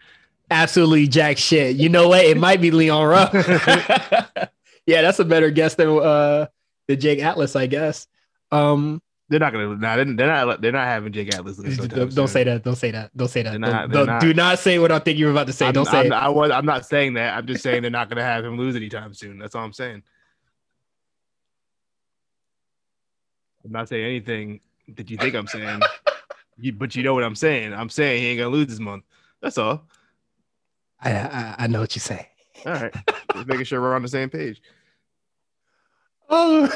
Absolutely jack shit. You know what? It might be Leon Ruff. yeah, that's a better guess than uh the Jake Atlas, I guess. Um, they're not gonna. Nah, they're, they're not. They're not having Jake Atlas. Don't, don't say that. Don't say that. Don't say that. Not, don't, don't, do not say what I think you're about to say. I'm, don't say I'm. I was. I'm not saying that. I'm just saying they're not gonna have him lose anytime soon. That's all I'm saying. I'm not saying anything that you think I'm saying, you, but you know what I'm saying. I'm saying he ain't gonna lose this month. That's all. I I, I know what you say. All right, just making sure we're on the same page. Oh.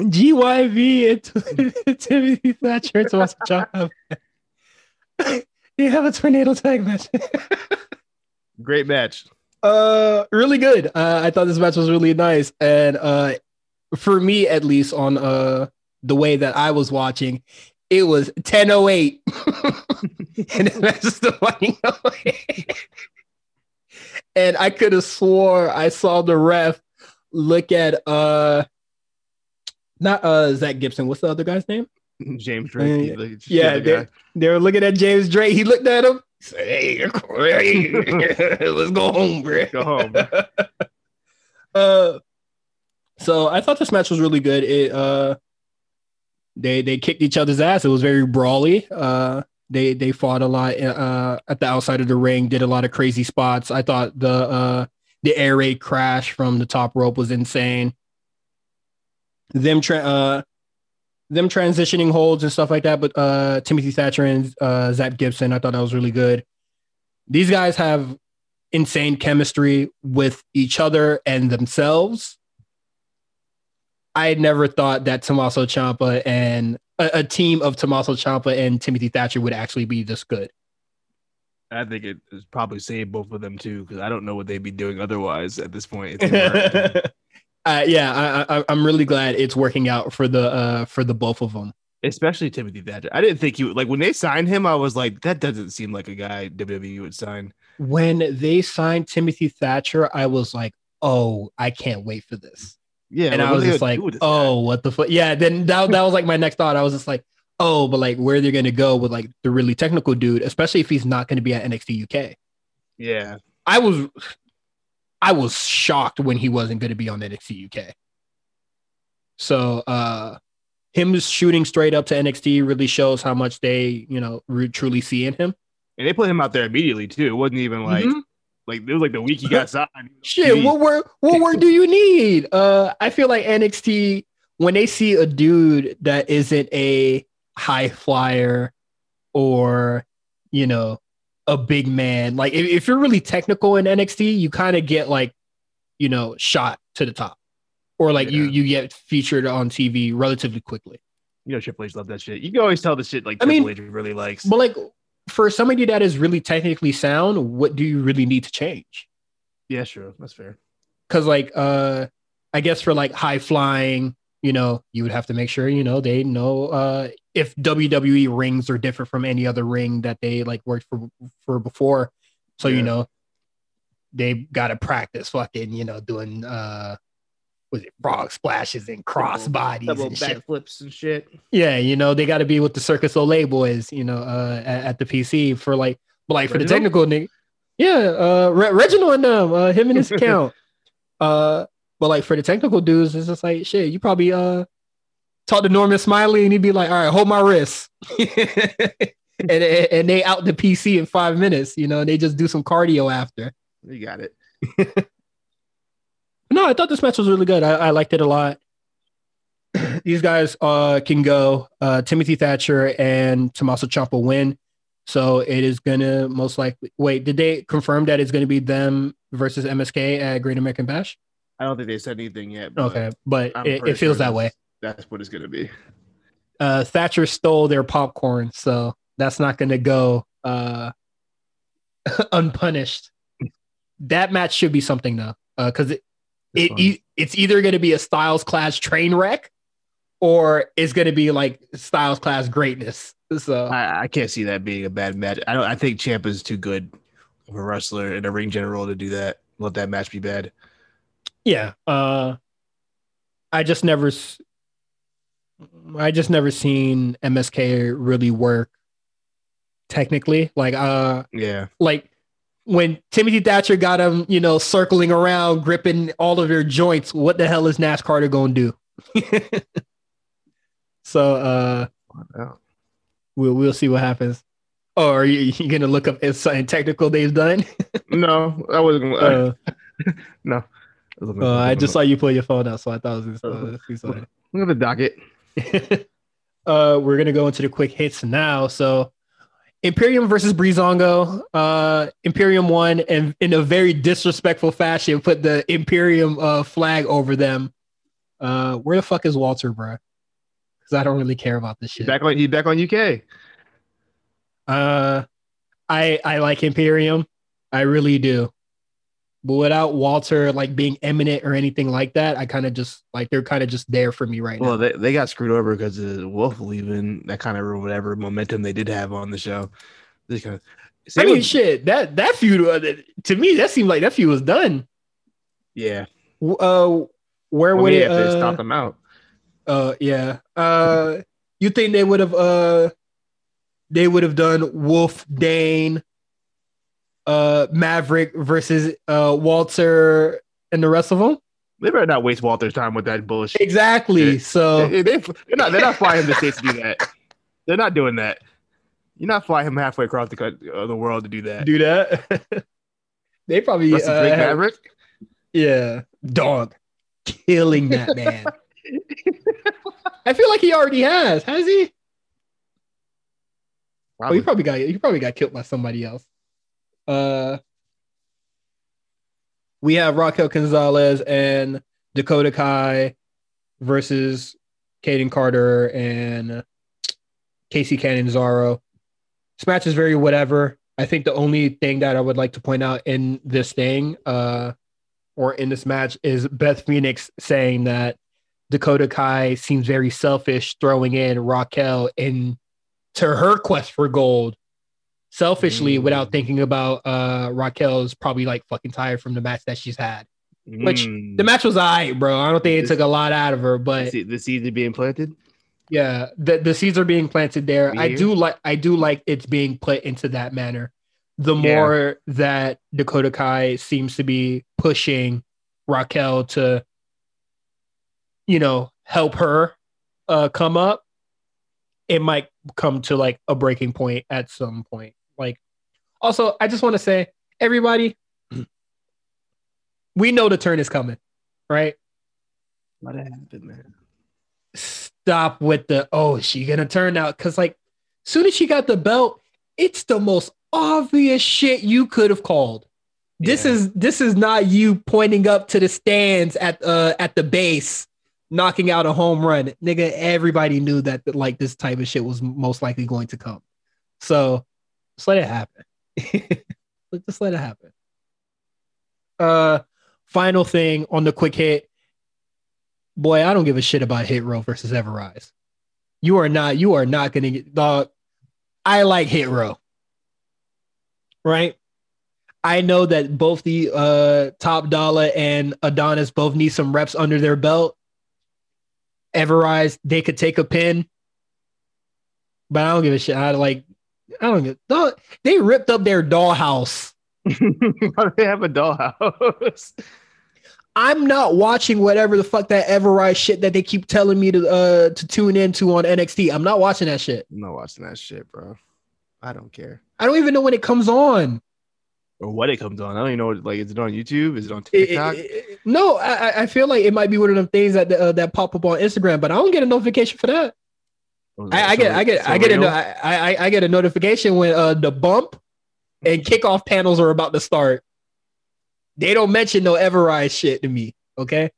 GYV and Timothy Thatcher and Tommaso Ciampa. you have a tornado tag match. Great match. Uh, really good. Uh, I thought this match was really nice, and uh, for me at least, on uh the way that I was watching, it was 10:08, and that's the match is still running away. and I could have swore I saw the ref look at uh not uh Zack Gibson. What's the other guy's name? James Drake. Uh, yeah, they, they were looking at James Drake. He looked at him. Said, "Hey, let's go home, bro. Go home." uh, so I thought this match was really good. It uh, they they kicked each other's ass. It was very brawly. Uh, they they fought a lot uh at the outside of the ring. Did a lot of crazy spots. I thought the uh the air raid crash from the top rope was insane them tra- uh, them transitioning holds and stuff like that. But uh, Timothy Thatcher and uh, Zack Gibson, I thought that was really good. These guys have insane chemistry with each other and themselves. I had never thought that Tommaso Ciampa and a, a team of Tommaso Ciampa and Timothy Thatcher would actually be this good. I think it is probably saved both of them too, because I don't know what they'd be doing otherwise at this point. uh, yeah, I, I, I'm really glad it's working out for the uh, for the both of them. Especially Timothy Thatcher. I didn't think he would like when they signed him. I was like, that doesn't seem like a guy WWE would sign. When they signed Timothy Thatcher, I was like, oh, I can't wait for this. Yeah, and I was just like, oh, guy? what the fuck? Yeah, then that, that was like my next thought. I was just like, oh, but like where they're gonna go with like the really technical dude, especially if he's not gonna be at NXT UK. Yeah, I was I was shocked when he wasn't going to be on NXT UK. So uh him shooting straight up to NXT really shows how much they, you know, re- truly see in him. And they put him out there immediately too. It wasn't even like mm-hmm. Like it was like the week he got signed. Shit, what word? what word do you need? Uh I feel like NXT when they see a dude that isn't a high flyer or you know a big man. Like if, if you're really technical in NXT, you kind of get like, you know, shot to the top, or like yeah. you you get featured on TV relatively quickly. You know, Triple H love that shit. You can always tell the shit like Triple mean, H really likes. But like for somebody that is really technically sound, what do you really need to change? Yeah, sure, that's fair. Because like, uh, I guess for like high flying, you know, you would have to make sure, you know, they know uh, if WWE rings are different from any other ring that they like worked for for before. So, yeah. you know, they got to practice fucking, you know, doing, uh, was it frog splashes and cross bodies double and shit. flips and shit. Yeah, you know, they got to be with the Circus Olay boys, you know, uh, at, at the PC for like, but like Reginald? for the technical nigga. Yeah, uh, Re- Reginald and them, uh, him and his account. uh, but like for the technical dudes, it's just like shit. You probably uh talk to Norman Smiley and he'd be like, "All right, hold my wrist," and and they out the PC in five minutes. You know, and they just do some cardio after. You got it. no, I thought this match was really good. I, I liked it a lot. These guys uh can go. Uh, Timothy Thatcher and Tommaso Ciampa win. So it is gonna most likely wait. Did they confirm that it's gonna be them versus MSK at Great American Bash? I don't think they said anything yet. But okay, but it, it, feels sure that way. That's what it's going to be. Uh, Thatcher stole their popcorn, so that's not going to go uh, unpunished. That match should be something though, because uh, it, it it's either going to be a Styles Clash train wreck, or it's going to be like Styles Clash greatness. So I, I, can't see that being a bad match. I don't. I think Champ is too good of a wrestler and a ring general to do that. Let that match be bad. Yeah. Uh, I just never, I just never seen MSK really work technically. Like uh yeah. Like when Timothy Thatcher got him, you know, circling around, gripping all of your joints, what the hell is Nash Carter gonna do? so uh we'll we'll see what happens. Oh, are you, you gonna look up if something technical they've done? no, I wasn't gonna uh, no. Uh, I just saw you pull your phone out, so I thought it was uh, Look at the docket. uh, we're gonna go into the quick hits now. So Imperium versus Breezango. Uh, Imperium won and in a very disrespectful fashion put the Imperium uh, flag over them. Uh, where the fuck is Walter, bro? Because I don't really care about this shit. Back on. He's back on UK. Uh, I I like Imperium. I really do. But without Walter like being eminent or anything like that, I kind of just like they're kind of just there for me right well, now. Well, they, they got screwed over because of Wolfe leaving. That kind of whatever momentum they did have on the show. They kind of. I mean, shit. That that feud uh, to me that seemed like that feud was done. Yeah. Uh, where would it uh, stop them out? Uh, yeah. Uh, you think they would have uh, they would have done Wolf Dane uh Maverick versus uh Walter and the rest of them. They better not waste Walter's time with that bullshit. Exactly. So they, they, are not they're not flying him to states to do that. They're not doing that. You're not flying him halfway across the uh, the world to do that. Do that. they probably uh, have, Maverick. Yeah, dog, killing that man. I feel like he already has. Has he? Probably. Oh, he probably got he probably got killed by somebody else. Uh, we have Raquel Gonzalez and Dakota Kai versus Kayden Carter and Kacy Catanzaro. This match is very whatever. I think the only thing that I would like to point out in this thing, uh, or in this match, is Beth Phoenix saying that Dakota Kai seems very selfish, throwing in Raquel into her quest for gold selfishly mm. without thinking about uh Raquel's probably like fucking tired from the match that she's had. Mm. Which the match was alright, bro. I don't think it took a lot out of her, but the seeds are being planted. Yeah, the, the seeds are being planted there. I do like I do like it's being put into that manner. The more yeah. that Dakota Kai seems to be pushing Raquel to, you know, help her uh come up, it might come to like a breaking point at some point. Also, I just want to say, everybody, we know the turn is coming, right? What happened, man? Stop with the oh, she gonna turn out because like, soon as she got the belt, it's the most obvious shit you could have called. This yeah. is this is not you pointing up to the stands at uh at the base, knocking out a home run, nigga. Everybody knew that like this type of shit was most likely going to come. So just let it happen. Just let it happen. Uh, final thing on the quick hit. Boy, I don't give a shit about Hit Row versus Ever-Rise. You are not. You are not gonna get dog. I like Hit Row. Right. I know that both the uh, Top Dolla and Adonis both need some reps under their belt. Ever-Rise, they could take a pin, but I don't give a shit. I like I don't get. They ripped up their dollhouse. Why do they have a dollhouse? I'm not watching whatever the fuck that Ever-Rise shit that they keep telling me to uh to tune into on NXT. I'm not watching that shit. I'm not watching that shit, bro. I don't care. I don't even know when it comes on. Or what it comes on. I don't even know. Like, is it on YouTube? Is it on TikTok? It, it, it, no, I, I feel like it might be one of them things that uh, that pop up on Instagram, but I don't get a notification for that. I, I, get, I get, I get, a, I, I get a notification when uh, the bump and kickoff panels are about to start. They don't mention no Ever-Rise shit to me. Okay,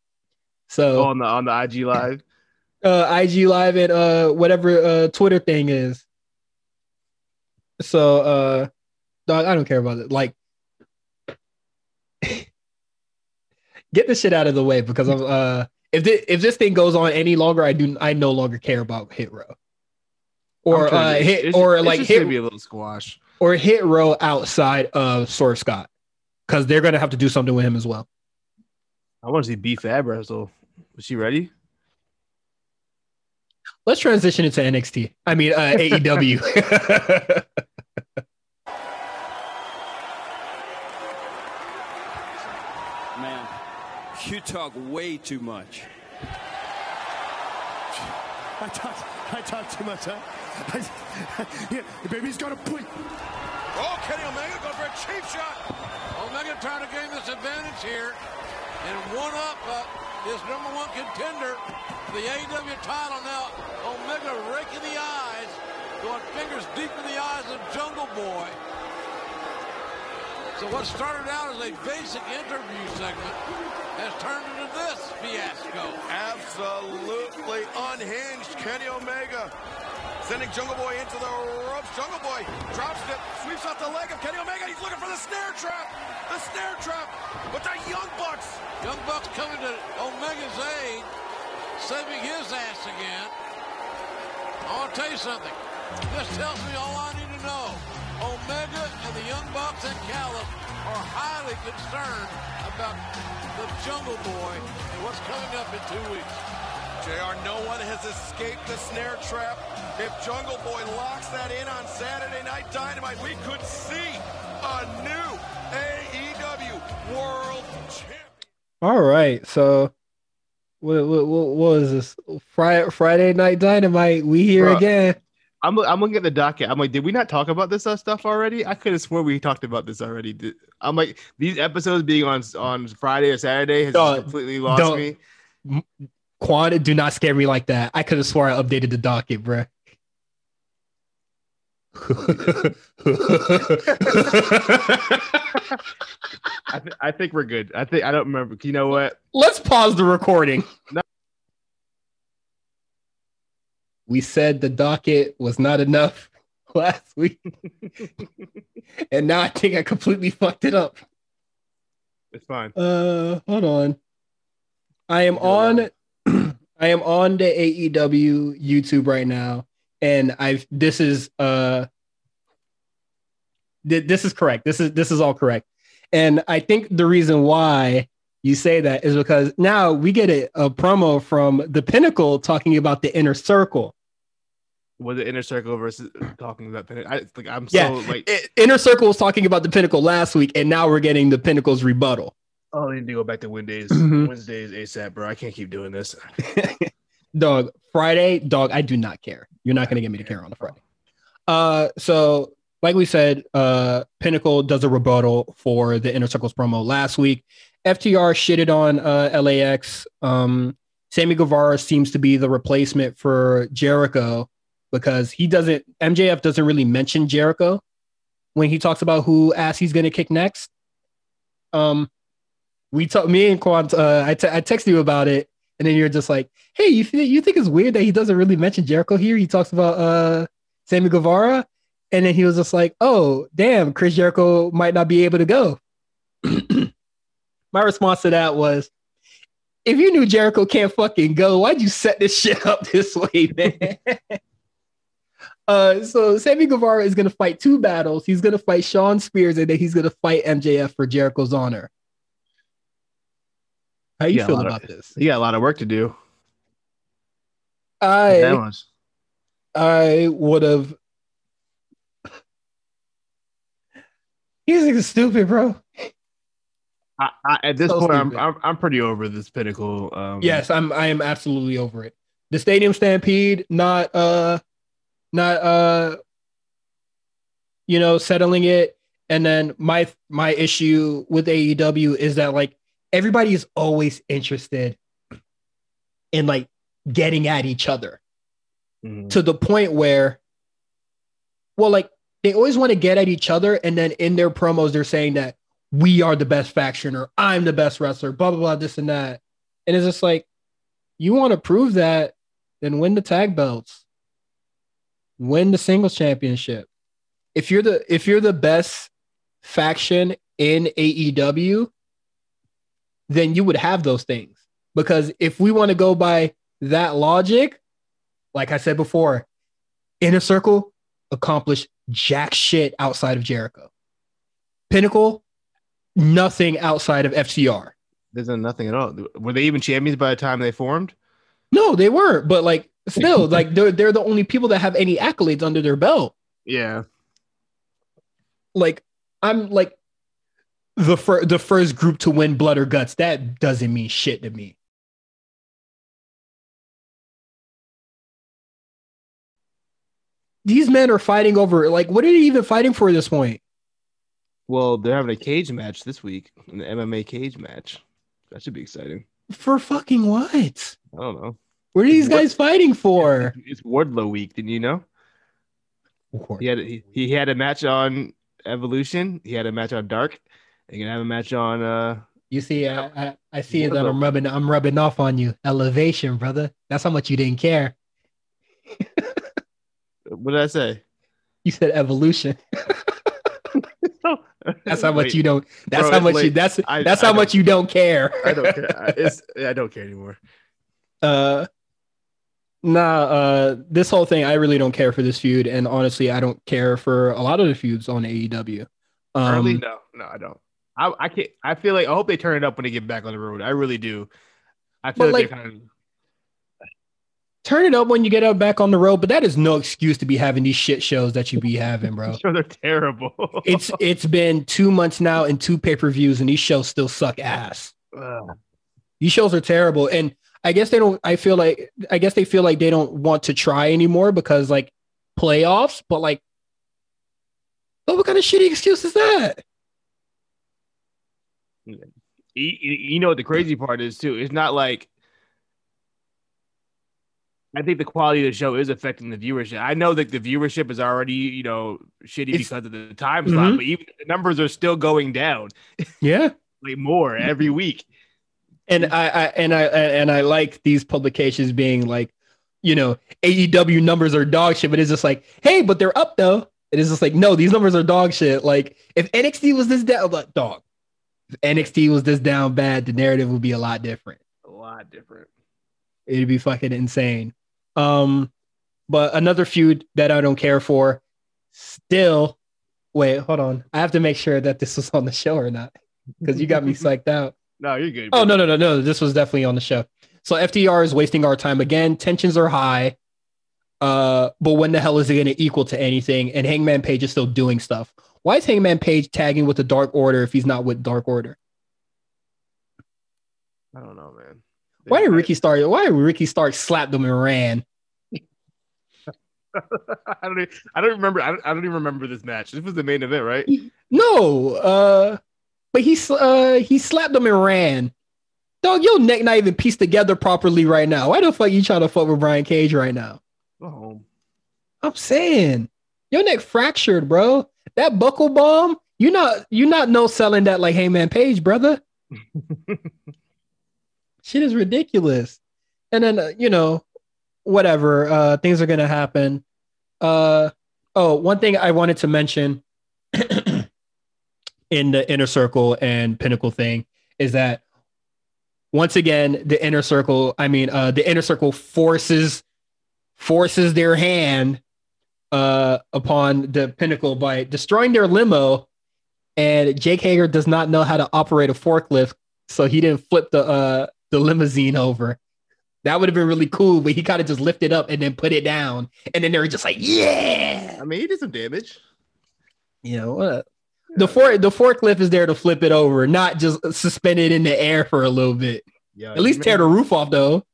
so oh, on the on the IG live, uh, IG live and uh whatever uh Twitter thing is. So uh, dog, I don't care about it. Like, get this shit out of the way because I'm uh if this, if this thing goes on any longer, I do I no longer care about Hit Row or uh, hit or like hit be a little squash or hit row outside of Swerve Scott because they're gonna have to do something with him as well. I want to see B Fab wrestle. Is she ready? Let's transition into NXT. I mean uh, AEW. Man, you talk way too much. I talk, I talk too much, huh? yeah, the baby's got a point. Oh, Kenny Omega goes for a cheap shot. Omega trying to gain this advantage here and one up uh, his number one contender for the AEW title. Now, Omega raking the eyes, going fingers deep in the eyes of Jungle Boy. So what started out as a basic interview segment has turned into this fiasco. Absolutely unhinged Kenny Omega. Sending Jungle Boy into the ropes. Jungle Boy drops it, sweeps out the leg of Kenny Omega. He's looking for the snare trap. The snare trap. But the Young Bucks. Young Bucks coming to Omega's aid, saving his ass again. I want to tell you something. This tells me all I need to know. Omega and the Young Bucks and Callis are highly concerned about the Jungle Boy and what's coming up in two weeks. JR, no one has escaped the snare trap. If Jungle Boy locks that in on Saturday Night Dynamite, we could see a new AEW World Champion. All right, so what, what, what was this? Friday, Friday Night Dynamite. We here Bro, again. I'm I'm looking at the docket. I'm like, did we not talk about this uh, stuff already? I could have sworn we talked about this already. I'm like, these episodes being on on Friday or Saturday has completely lost me. Quan, do not scare me like that. I could have swore I updated the docket, bro. I, th- I think we're good. I think I don't remember. You know what? Let's pause the recording. No. We said the docket was not enough last week. and now I think I completely fucked it up. It's fine. Uh hold on. I am on I am on the AEW YouTube right now and I've this is uh th- this is correct. This is this is all correct. And I think the reason why you say that is because now we get a, a promo from the Pinnacle talking about the inner circle. Was the inner circle versus talking about pinnacle? I, like I'm so yeah. like it, inner circle was talking about the pinnacle last week, and now we're getting the pinnacle's rebuttal. Oh, I need to go back to Wednesdays. Mm-hmm. Wednesdays ASAP, bro. I can't keep doing this. dog, Friday, dog. I do not care. You're not gonna get me to care on the Friday. Uh, so like we said, uh, Pinnacle does a rebuttal for the Inner Circles promo last week. FTR shitted on uh, LAX. Um, Sammy Guevara seems to be the replacement for Jericho because he doesn't, MJF doesn't really mention Jericho when he talks about who ass he's going to kick next. Um, we talk, me and Quan, uh, I, t- I texted you about it, and then you're just like, hey, you, th- you think it's weird that he doesn't really mention Jericho here? He talks about uh, Sammy Guevara. And then he was just like, oh, damn, Chris Jericho might not be able to go. My response to that was, if you knew Jericho can't fucking go, why'd you set this shit up this way, man? uh, so Sammy Guevara is gonna fight two battles. He's gonna fight Shawn Spears, and then he's gonna fight MJF for Jericho's honor. How you feel about of, this? You got a lot of work to do. I I would have He's stupid, bro. I, I, at this so point, I'm, I'm, I'm pretty over this pinnacle. Um, yes, I'm I am absolutely over it. The stadium stampede, not uh, not uh, you know, settling it. And then my my issue with AEW is that like everybody is always interested in like getting at each other mm-hmm. to the point where, well, like they always want to get at each other. And then in their promos, they're saying that we are the best faction or I'm the best wrestler, blah, blah, blah, this and that. And it's just like, you want to prove that, then win the tag belts, win the singles championship. If you're the if you're the best faction in AEW, then you would have those things. Because if we want to go by that logic, like I said before, Inner Circle accomplished jack shit outside of Jericho. Pinnacle, nothing outside of FTR. There's nothing at all. Were they even champions by the time they formed? No, they weren't. But like, still, like they're they're the only people that have any accolades under their belt. Yeah. Like, I'm like, the fir- the first group to win blood or guts. That doesn't mean shit to me. These men are fighting over like what are they even fighting for at this point? Well, they're having a cage match this week, an MMA cage match. That should be exciting. For fucking what? I don't know. What are these guys fighting for? It's Wardlow week, didn't you know? He had he, he had a match on Evolution. He had a match on Dark. You're gonna have a match on uh You see, I, I, I see that I'm rubbing I'm rubbing off on you. Elevation, brother. That's how much you didn't care. what did I say? You said evolution. That's how much Wait, you don't. That's Bro, how much you. That's I- that's I how don't- much you don't care. I don't care. I, it's, I don't care anymore. uh, nah. Uh, this whole thing, I really don't care for this feud, and honestly, I don't care for a lot of the feuds on AEW. Um, Early? No, no, I don't. I, I can't. I feel like I hope they turn it up when they get back on the road. I really do. I feel like, like- they're kind of. turn it up when you get out back on the road, but that is no excuse to be having these shit shows that you be having, bro. Sure, they're terrible. it's it's been two months now and two pay per views, and these shows still suck ass. Ugh. These shows are terrible, and I guess they don't. I feel like I guess they feel like they don't want to try anymore because like playoffs, but like, but what kind of shitty excuse is that? You, you know what the crazy part is too? It's not like I think the quality of the show is affecting the viewership. I know that the viewership is already, you know, shitty It's- because of the time slot, Mhm. but even the numbers are still going down Yeah, like more every week. and I, I and I and I like these publications being like, you know, AEW numbers are dog shit, but it's just like, hey, but they're up though. It is just like, no, these numbers are dog shit. Like if NXT was this down, like, dog. If NXT was this down bad, the narrative would be a lot different. A lot different. It'd be fucking insane. Um, but another feud that I don't care for, still. Wait, hold on. I have to make sure that this was on the show or not, because you got me psyched out. No, you're good. Oh no, no, no, no. This was definitely on the show. So FTR is wasting our time again. Tensions are high. Uh, but when the hell is it going to equal to anything? And Hangman Page is still doing stuff. Why is Hangman Page tagging with the Dark Order if he's not with Dark Order? I don't know, man. Why did Ricky Stark? Why did Ricky Stark slap them and ran? I don't. Even, I don't remember. I don't, I don't even remember this match. This was the main event, right? No, uh, but he uh he slapped them and ran. Dog, your neck not even pieced together properly right now. Why the fuck you trying to fuck with Brian Cage right now? Go home. I'm saying your neck fractured, bro. That buckle bomb, you not you not no selling that like Hangman Page, brother. Shit is ridiculous. And then uh, you know, whatever. Uh, things are gonna happen. Uh, oh, one thing I wanted to mention in the inner circle and pinnacle thing is that once again the inner circle. I mean, uh, the inner circle forces forces their hand uh, upon the pinnacle by destroying their limo. And Jake Hager does not know how to operate a forklift, so he didn't flip the uh, the limousine over. That would have been really cool, but he kind of just lifted up and then put it down, and then they were just like, "Yeah." I mean, he did some damage. You know what? The for the forklift is there to flip it over, not just suspend it in the air for a little bit. Yeah. At least tear the roof off, though.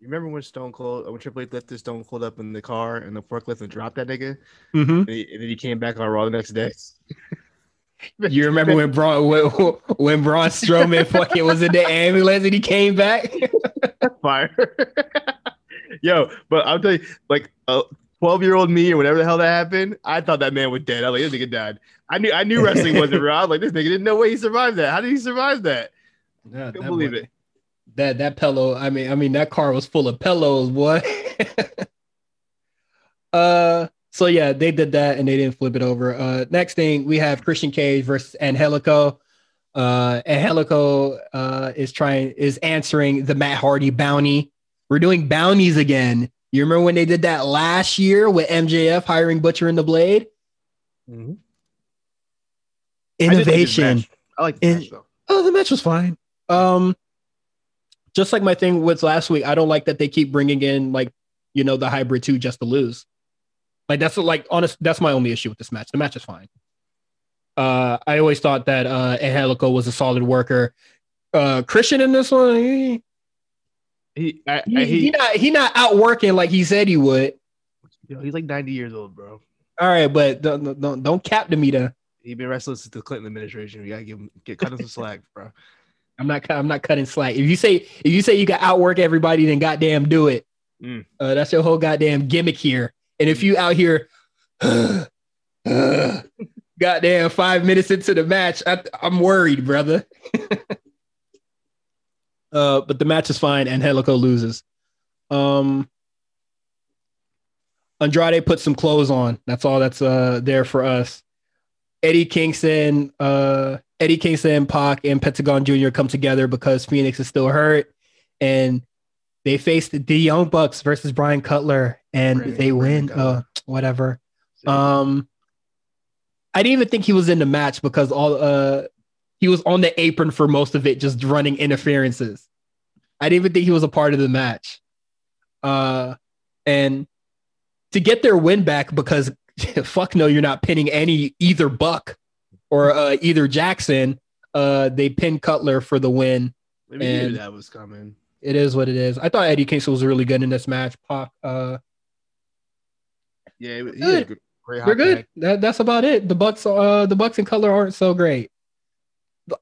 You remember when Stone Cold, when Triple H lifted Stone Cold up in the car and the forklift and dropped that nigga, Mm-hmm. and, he, and then he came back on Raw the next day. You remember when Braun when, when Braun Strowman fucking was in the ambulance and he came back? Fire. Yo, but I'll tell you, like a 12 year old me or whatever the hell that happened, I thought that man was dead. I was like, this nigga died. I knew I knew wrestling wasn't real. I was like, this nigga didn't know way he survived that. How did he survive that? Yeah, I can't believe it. That that pillow. I mean, I mean that car was full of pillows, boy. uh. So yeah, they did that and they didn't flip it over. Uh. Next thing we have Christian Cage versus Angelico. Uh. Angelico uh is trying is answering the Matt Hardy bounty. We're doing bounties again. You remember when they did that last year with MJF hiring Butcher and the Blade? Mhm. I like Innovation. I like the In- match though. Oh, the match was fine. Um, just like my thing with last week, I don't like that they keep bringing in like you know the hybrid two just to lose. Like that's like honest. That's my only issue with this match. The match is fine. Uh, I always thought that uh, Angelico was a solid worker. Uh, Christian in this one, he, He, I, he, he he, not he not outworking like he said he would. yo, he's like 90 years old, bro. All right, but don't don't, don't cap to me though. He been wrestling since the Clinton administration. We gotta give him get cut him some slack, bro. I'm not I'm not cutting slack. If you say if you say you can outwork everybody, then goddamn do it. Mm. Uh, that's your whole goddamn gimmick here. And if you out here, goddamn five minutes into the match, I, I'm worried, brother. uh, but the match is fine, Angelico loses. Um, Andrade put some clothes on. That's all that's uh there for us. Eddie Kingston, uh, Eddie Kingston, Pac, and Pentagon Jr. come together because Fenix is still hurt, and they faced the Young Bucks versus Brian Cutler, and they win. Uh, whatever. Um, I didn't even think he was in the match because all uh he was on the apron for most of it, just running interferences. I didn't even think he was a part of the match. Uh, and to get their win back because fuck no, you're not pinning any either Buck or uh, either Jackson. Uh, they pinned Cutler for the win. Maybe And- that was coming. It is what it is. I thought Eddie Kingston was really good in this match. Pac, uh, Yeah, he, Good. good- We're good. That, that's about it. The Bucks, uh, the Bucks and Color aren't so great.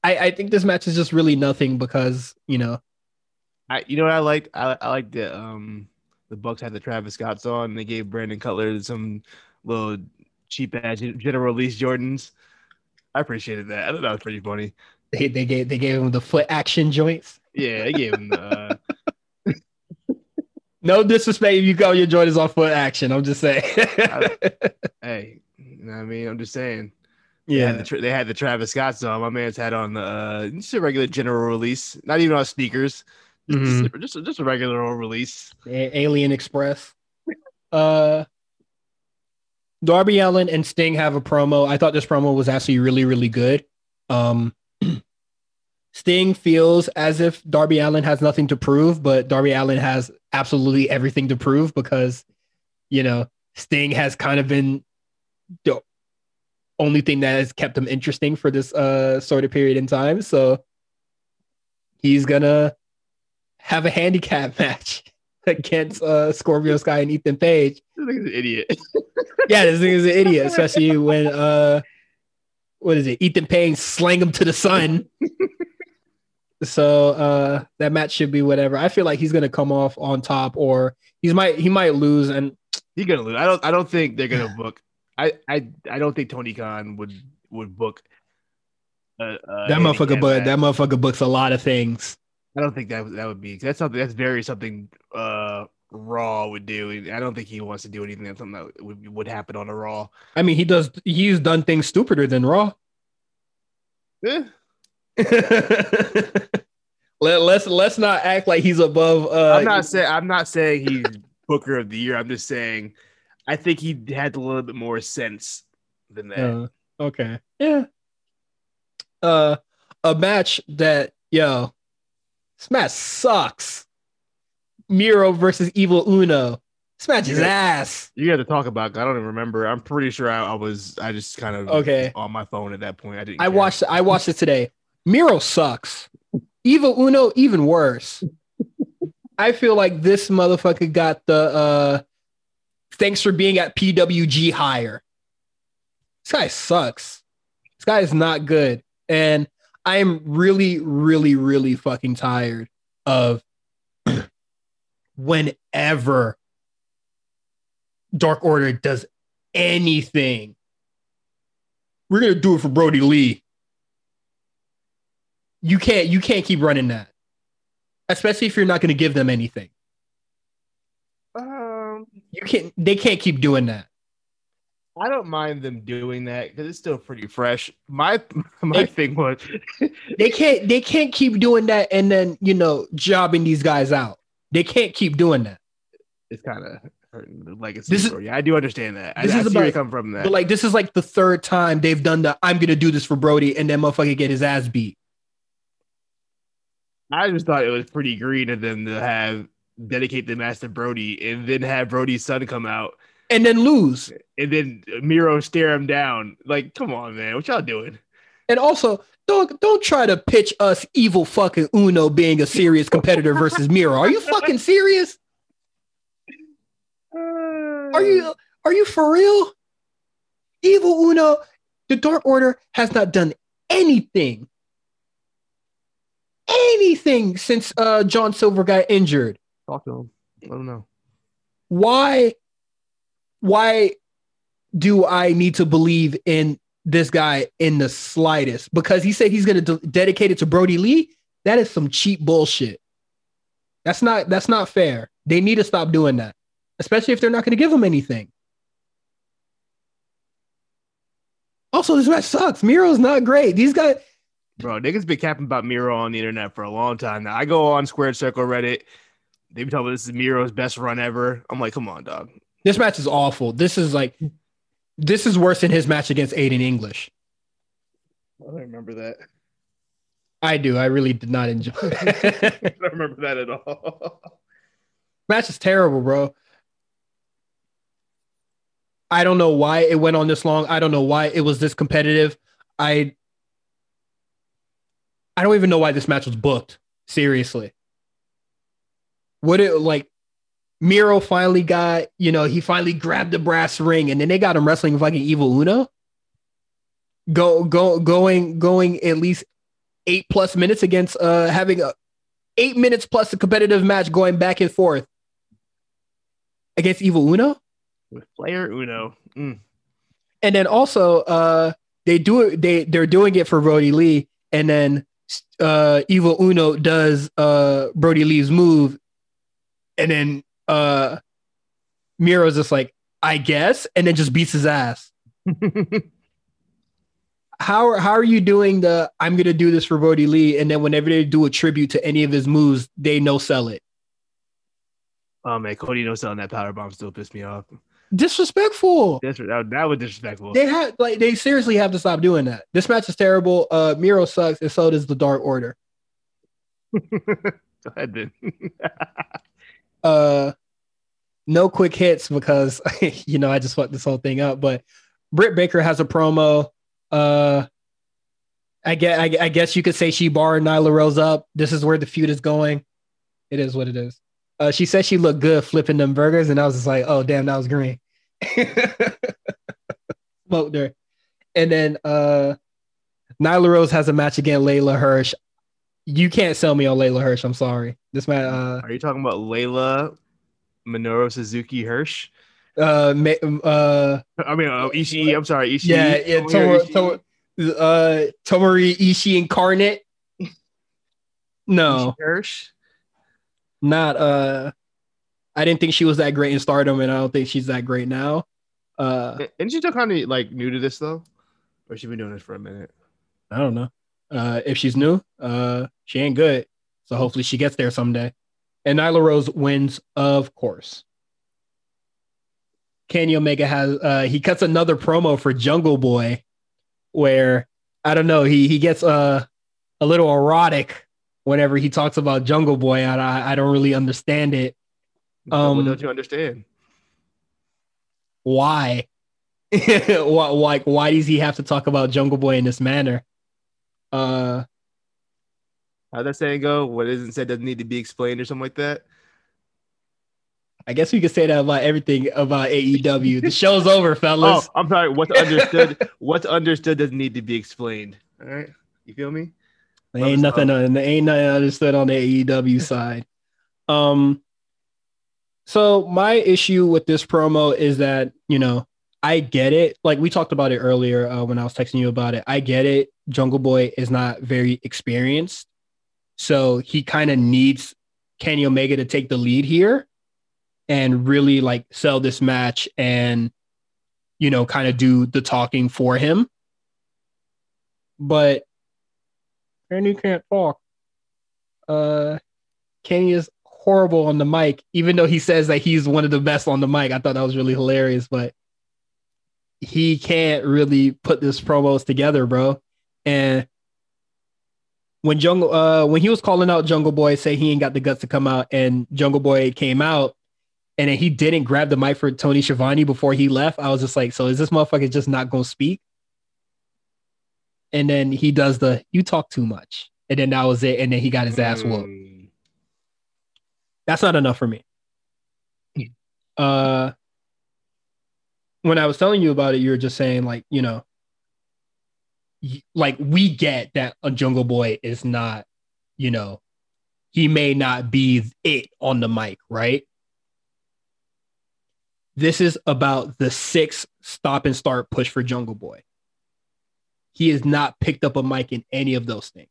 I, I think this match is just really nothing because you know I, you know what I like I, I liked that um the Bucks had the Travis Scott's on. And they gave Brandon Cutler some little cheap ass general release Jordans. I appreciated that. I thought that was pretty funny. they, they gave they gave him the foot action joints. Yeah, they gave him the. Uh, No disrespect if you call your Jordans on foot action. I'm just saying. hey, you know what I mean? I'm just saying. They had, yeah, the, they had the Travis Scott's on. My man's had on the uh, just a regular general release, not even on sneakers. Just, Mhm. just, a, just, just a regular old release. A- AliExpress. Uh, Darby Allin and Sting have a promo. I thought this promo was actually really, really good. Um, Sting feels as if Darby Allin has nothing to prove, but Darby Allin has absolutely everything to prove because, you know, Sting has kind of been the only thing that has kept him interesting for this uh sort of period in time. So he's gonna have a handicap match against uh Scorpio Sky and Ethan Page. This nigga's an idiot. Yeah, this thing is an idiot, especially when uh what is it? Ethan Page slang him to the sun. so uh that match should be whatever. I feel like he's gonna come off on top or he's might he might lose and He gonna lose. I don't. I don't think they're gonna book. I. I. I don't think Tony Khan would would book. Uh, uh, that motherfucker but that motherfucker books a lot of things. I don't think that that would be. That's something. That's very something. Uh, Raw would do. I don't think he wants to do anything that's something that would, would happen on a Raw. I mean he does he's done things stupider than Raw. Eh, Let, let's let's not act like he's above uh I'm not saying. I'm not saying he's Booker of the Year. I'm just saying. I think he had a little bit more sense than that. Uh, okay. Yeah. Uh a match that yo this match sucks. Miro versus Evil Uno. This match is ass. You had to talk about. I don't even remember. I'm pretty sure I, I was. I just kind of Okay. on my phone at that point. I didn't. I care. watched I watched it today. Miro sucks. Evil Uno even worse. I feel like this motherfucker got the uh thanks for being at PWG higher. This guy sucks. This guy is not good. And I am really, really, really fucking tired of whenever Dark Order does anything. We're gonna do it for Brodie Lee. You can't you can't keep running that. Especially if you're not gonna give them anything. Um, You can't they can't keep doing that. I don't mind them doing that because it's still pretty fresh. My my They- thing was They can't they can't keep doing that and then, you know, jobbing these guys out. They can't keep doing that. it's kind of hurting the legacy. This is- story. I do understand that. this I, I is see where you come from. That But like this is like the third time they've done the I'm gonna do this for Brodie and then motherfucker get his ass beat. I just thought it was pretty green of them to have dedicate the match to Brodie and then have Brodie's son come out and then lose. And then Miro stare him down. Like, come on, man, what y'all doing? And also, don't don't try to pitch us evil fucking Uno being a serious competitor versus Miro. Are you fucking serious? Are you are you for real? Evil Uno, the Dark Order has not done anything, anything since uh, John Silver got injured. Talk to him. I don't know. Why, why do I need to believe in this guy in the slightest? Because he said he's going to de- dedicate it to Brodie Lee. That is some cheap bullshit. That's not that's not fair. They need to stop doing that, especially if they're not going to give him anything. Also, this match sucks. Miro's not great. These guys, bro, niggas been capping about Miro on the internet for a long time now. I go on Squared Circle Reddit. They be talking this is Miro's best run ever. I'm like, come on, dog. This match is awful. This is like, this is worse than his match against Aiden English. I don't remember that. I do. I really did not enjoy. I don't remember that at all. match is terrible, bro. I don't know why it went on this long. I don't know why it was this competitive. I I don't even know why this match was booked. Seriously. What it like Miro finally got, you know, he finally grabbed the brass ring and then they got him wrestling fucking Evil Uno. Go go going going at least eight plus minutes against uh having a eight minutes plus a competitive match going back and forth against Evil Uno with player Uno. Mm. And then also, uh, they do it. They they're doing it for Brodie Lee, and then uh, Evil Uno does uh Brodie Lee's move, and then uh, Miro's just like, I guess, and then just beats his ass. how how are you doing the I'm gonna do this for Brodie Lee, and then whenever they do a tribute to any of his moves, they no sell it. Oh man, Cody no selling that power bomb still pissed me off disrespectful. That, that was disrespectful. They had like they seriously have to stop doing that. This match is terrible. Uh Miro sucks, and so does the Dark Order. Go ahead, Ben. uh no quick hits because you know I just fucked this whole thing up. But Britt Baker has a promo. Uh I guess, I, I guess you could say she barred Nyla Rose up. This is where the feud is going. It is what it is. Uh, she said she looked good flipping them burgers, and I was just like, "Oh damn, that was green." Smoked her, and then uh, Nyla Rose has a match against Leyla Hirsch. You can't sell me on Leyla Hirsch. I'm sorry. This man. Uh, Are you talking about Leyla Minoru Suzuki Hirsch? Uh, uh, I mean, uh, Ishii. I'm sorry, Ishii. Yeah, yeah. Tomo, Tomo, uh, Tomohiro Ishii incarnate. No, Ishii Hirsch not uh I didn't think she was that great in stardom, and I don't think she's that great now. Uh isn't she still kind of like new to this though? Or she been doing this for a minute? I don't know. Uh if she's new, uh she ain't good. So hopefully she gets there someday. And Nyla Rose wins, of course. Kenny Omega has uh he cuts another promo for Jungle Boy where I don't know, he he gets uh a little erotic whenever he talks about Jungle Boy, I I don't really understand it. Um, don't you understand? Why? why? Like, why does he have to talk about Jungle Boy in this manner? Uh, how that saying go? What isn't said doesn't need to be explained, or something like that. I guess we could say that about everything about AEW. the show's over, fellas. Oh, I'm sorry. What's understood? what's understood doesn't need to be explained. All right, you feel me? There ain't nothing. Uh, there ain't nothing understood on the AEW side. Um. So my issue with this promo is that you know I get it. Like we talked about it earlier uh, when I was texting you about it. I get it. Jungle Boy is not very experienced, so he kind of needs Kenny Omega to take the lead here and really like sell this match and you know kind of do the talking for him. But Kenny can't talk. Uh, Kenny is horrible on the mic, even though he says that he's one of the best on the mic. I thought that was really hilarious, but he can't really put this promos together, bro. And when Jungle, uh, when he was calling out Jungle Boy, say he ain't got the guts to come out, and Jungle Boy came out, and then he didn't grab the mic for Tony Schiavone before he left, I was just like, so is this motherfucker just not gonna speak? And then he does the you talk too much. And then that was it. And then he got his ass whooped. Mm. That's not enough for me. Uh when I was telling you about it, you were just saying, like, you know, like we get that a Jungle Boy is not, you know, he may not be it on the mic, right? This is about the six stop and start push for Jungle Boy. He has not picked up a mic in any of those things.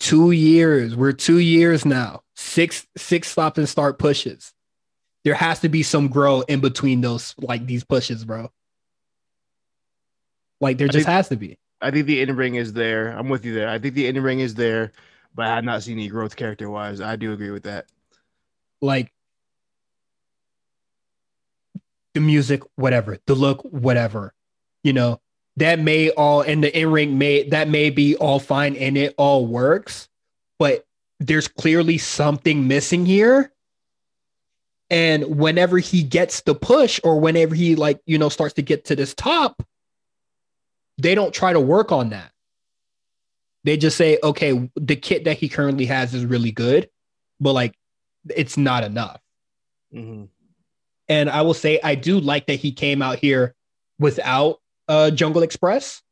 Two years. We're two years now. Six six stop and start pushes. There has to be some grow in between those like these pushes, bro. Like there I just think- has to be. I think the in ring is there. I'm with you there. I think the in ring is there, but I have not seen any growth character wise. I do agree with that. like the music, whatever, the look, whatever, you know, that may all and the in ring may that may be all fine and it all works, but there's clearly something missing here. And whenever he gets the push or whenever he like, you know, starts to get to this top, they don't try to work on that. They just say, okay, the kit that he currently has is really good, but like it's not enough. Mm-hmm. And I will say I do like that he came out here without uh Jungle Express.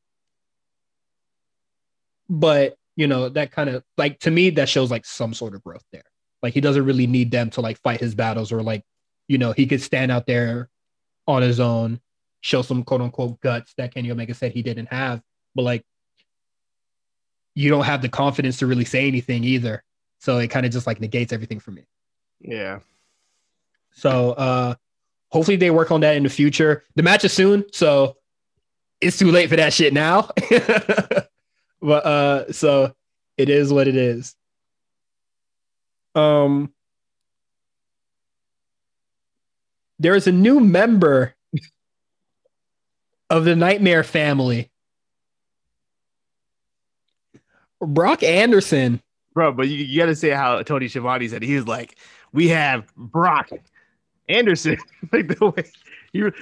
But you know, that kind of like to me, that shows like some sort of growth there. Like he doesn't really need them to like fight his battles or like, you know, he could stand out there on his own, show some quote unquote guts that Kenny Omega said he didn't have. But like you don't have the confidence to really say anything either. So it kind of just like negates everything for me. Yeah. So uh hopefully they work on that in the future. The match is soon, so it's too late for that shit now. but uh so it is what it is. Um there is a new member of the Nightmare family. Brock Anderson Bro, but you, you got to say how Tony Schiavone said he was like, we have Brock Anderson. like the way you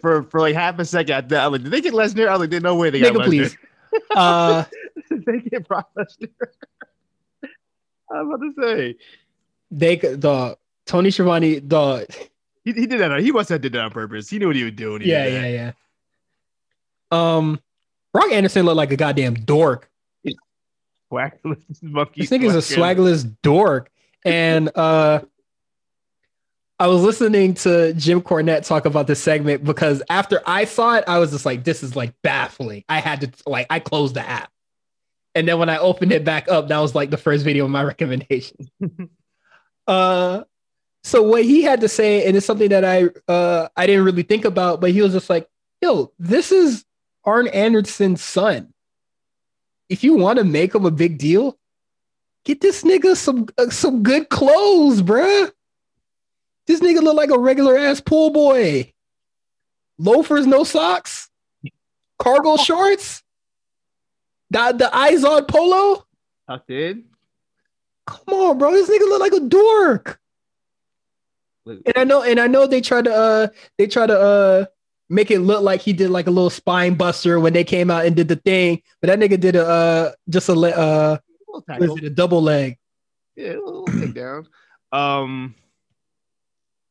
for for like half a second, I I like, did they get Lesnar? I was like, there's no way they got Nigga, Lesnar. please. Uh Did they get Brock Lesnar. I was about to say they the Tony Schiavone the he, he did that. He must have did that on purpose. He knew what he was doing. Yeah yeah yeah. Um, Brock Anderson looked like a goddamn dork. Swaggerless monkey. This nigga's a swagless dork, and uh, I was listening to Jim Cornette talk about this segment because after I saw it, I was just like, this is like baffling. I had to like I closed the app. And then when I opened it back up, that was like the first video of my recommendation. uh so what he had to say, and it's something that I uh I didn't really think about, but he was just like, yo, this is Arn Anderson's son. If you want to make him a big deal, get this nigga some uh, some good clothes, bruh. This nigga look like a regular ass pool boy. Loafers, no socks, cargo shorts, the the Izod polo. Tucked in. Come on, bro. This nigga look like a dork. And I know, and I know they try to uh they try to uh make it look like he did like a little spine buster when they came out and did the thing, but that nigga did a uh just a uh Little what tackle. is it, a double leg. Yeah, a little takedown. Um,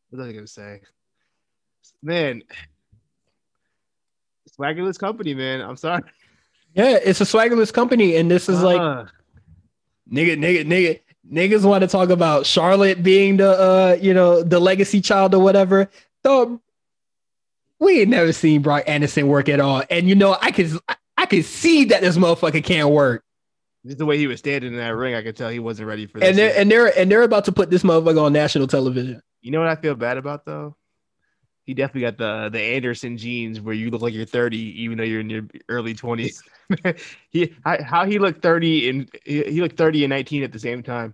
what was I gonna say? Man, swaggerless company, man. I'm sorry. Yeah, it's a swaggerless company, and this is like Uh, nigga, nigga, nigga. Niggas want to talk about Charlotte being the uh, you know, the legacy child or whatever. Though we ain't never seen Brock Anderson work at all. And you know, I could I could see that this motherfucker can't work. just the way he was standing in that ring, I could tell he wasn't ready for this. And they're yet. and they're and they're about to put this motherfucker on national television. you know what I feel bad about though? He definitely got the the Anderson genes where you look like you're 30 even though you're in your early 20s. he how, how he looked 30 and he, he looked 30 and 19 at the same time.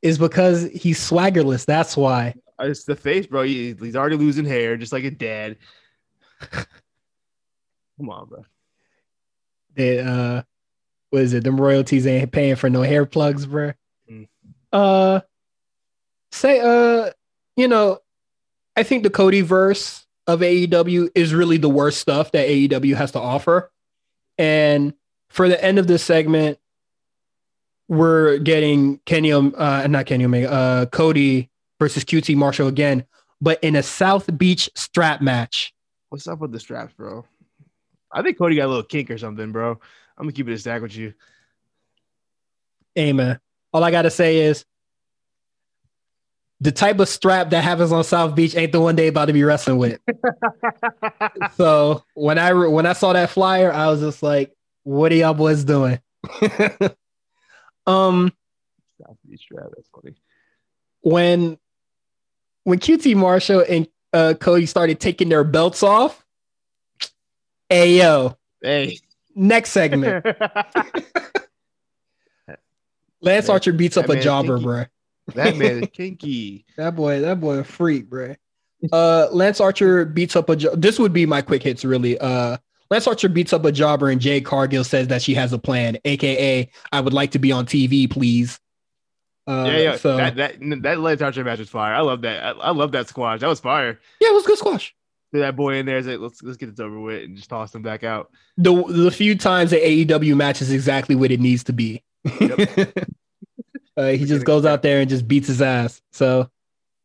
Is because he's swaggerless. That's why. It's the face, bro. He, he's already losing hair, just like a dad. Come on, bro. They uh what is it? Them royalties ain't paying for no hair plugs, bro. Mm. Uh say, uh, you know, I think the Cody verse of AEW is really the worst stuff that AEW has to offer. And for the end of this segment, we're getting Kenny, uh, not Kenny Omega, uh, Cody versus QT Marshall again, but in a South Beach strap match. What's up with the straps, bro? I think Cody got a little kink or something, bro. I'm gonna keep it a stack with you. Hey man, all I gotta say is the type of strap that happens on South Beach ain't the one they about to be wrestling with. so when I when I saw that flyer, I was just like, "What are y'all boys doing?" um, South Beach strap. That's funny. When when QT Marshall and uh, Cody started taking their belts off, hey yo, hey, next segment. Lance Archer beats up a jobber, bro. That man is kinky. that boy, that boy, a freak, bro. Uh, Lance Archer beats up a. Jo- this would be my quick hits, really. Uh, Lance Archer beats up a jobber, and Jade Cargill says that she has a plan, aka "I would like to be on TV, please." Uh, yeah, yeah. So that that that Lance Archer match was fire. I love that. I, I love that squash. That was fire. Yeah, it was good squash. That boy in there is like, let's let's get this over with and just toss him back out. The the few times the AEW matches exactly what it needs to be. Yep. Uh, he just goes out there and just beats his ass. So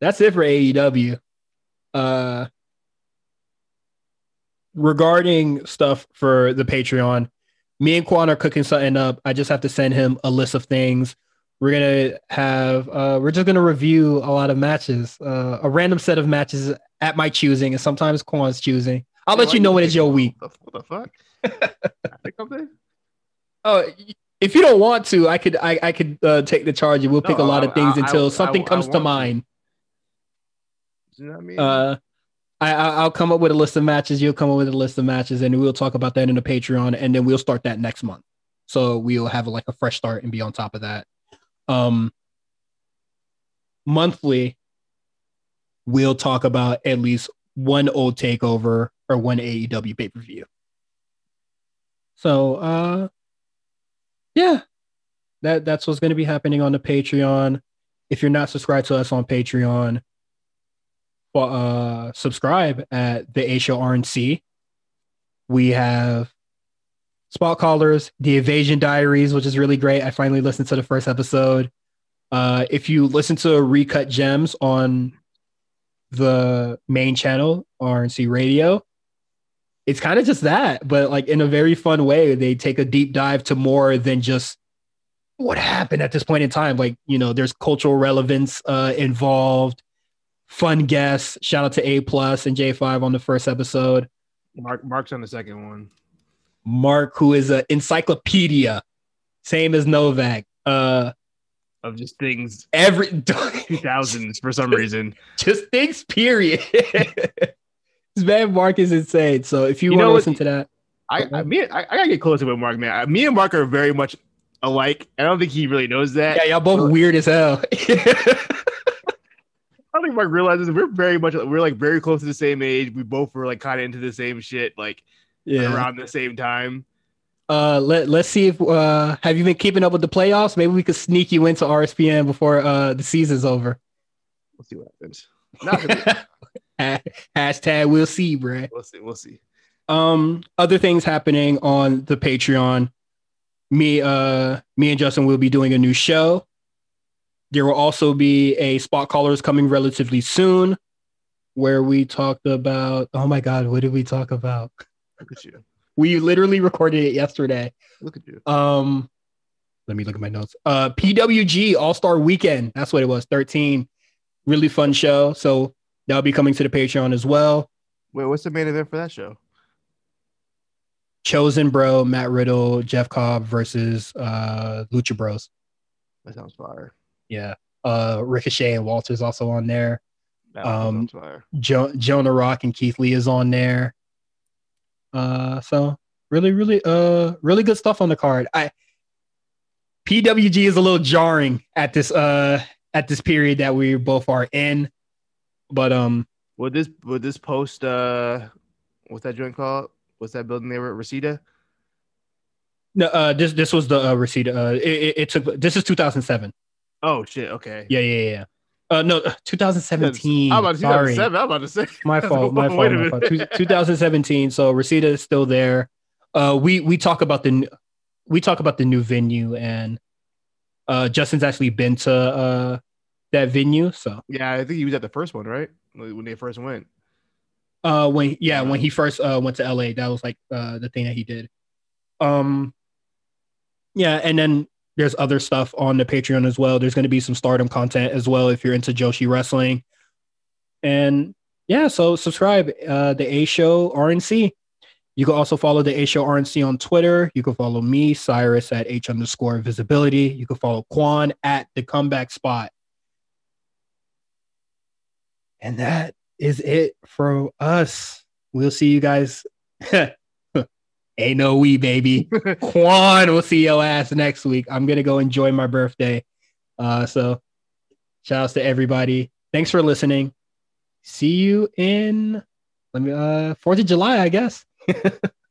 that's it for AEW. Uh, regarding stuff for the Patreon, me and Quan are cooking something up. I just have to send him a list of things. We're gonna have. Uh, we're just gonna review a lot of matches, uh, a random set of matches at my choosing, and sometimes Quan's choosing. I'll let you know when it's your week. What the fuck? I think I'm Oh, if you don't want to, I could I, I could uh, take the charge and we'll pick a lot I, of things I, until something comes to mind. You know what I mean? Uh, I I'll come up with a list of matches. You'll come up with a list of matches, and we'll talk about that in the Patreon, and then we'll start that next month. So we'll have like a fresh start and be on top of that. Um, monthly, we'll talk about at least one old takeover or one AEW pay per view. So uh yeah, that that's what's going to be happening on the Patreon. If you're not subscribed to us on Patreon, uh, subscribe at the A Show RNC. We have Spot Callers, The Evasion Diaries, which is really great. I finally listened to the first episode. Uh, if you listen to Recut Gems on the main channel, RNC Radio, it's kind of just that, but like in a very fun way. They take a deep dive to more than just what happened at this point in time. Like, you know, there's cultural relevance uh, involved, fun guests. Shout out to A Plus and J5 on the first episode. Mark Mark's on the second one. Mark, who is an encyclopedia, same as Novak. Uh, of just things every 2000s for some reason. Just things, period. This man Mark is insane. So if you, you want to listen to that, I, I me I, I, gotta get closer with Mark, man. Me and Mark are very much alike. I don't think he really knows that. Yeah, y'all both weird as hell. I don't think Mark realizes we're very much we're like very close to the same age. We both were like kind of into the same shit, like yeah. around the same time. Uh, let let's see if uh have you been keeping up with the playoffs? Maybe we could sneak you into RSPN before uh the season's over. We'll see what happens. Hashtag we'll see, bro. We'll see. We'll see. Um, other things happening on the Patreon. Me, uh, me and Justin will be doing a new show. There will also be a spot callers coming relatively soon, where we talked about. Oh my God, what did we talk about? Look at you. We literally recorded it yesterday. Look at you. Um, let me look at my notes. Uh, PWG All Star Weekend. That's what it was. Thirteen. Really fun show. So That'll be coming to the Patreon as well. Wait, what's the main event for that show? Chosen Bro, Matt Riddle, Jeff Cobb versus uh Lucha Bros. That sounds fire. Yeah. Uh Ricochet and Walter's also on there. That um jo- Jonah Rock and Keith Lee is on there. Uh so really, really uh really good stuff on the card. I PWG is a little jarring at this uh at this period that we both are in. But um, would this would this post uh, what's that joint called? What's that building there at Reseda? No, uh, this this was the uh, Reseda. Uh, it, it, it took this is 2007. Oh shit! Okay. Yeah, yeah, yeah. Uh, no, 2017. I'm about to, Sorry. I'm about to say. My fault. My fault. My fault. 2017. So Reseda is still there. Uh, we we talk about the we talk about the new venue, and uh, Justin's actually been to uh that venue. So yeah, I think he was at the first one, right? When they first went. Uh, when yeah, when he first uh went to LA, that was like uh the thing that he did. Um, yeah, and then there's other stuff on the Patreon as well. There's going to be some stardom content as well if you're into Joshi wrestling. And yeah, so subscribe. Uh, the A Show RNC. You can also follow the A Show RNC on Twitter. You can follow me, Cyrus, at H underscore visibility. You can follow Quan at the comeback spot. And that is it for us. We'll see you guys Ain't no we, baby. Quan will see your ass next week. I'm gonna go enjoy my birthday. Uh, so shout outs to everybody. Thanks for listening. See you in let me uh Fourth of July, I guess.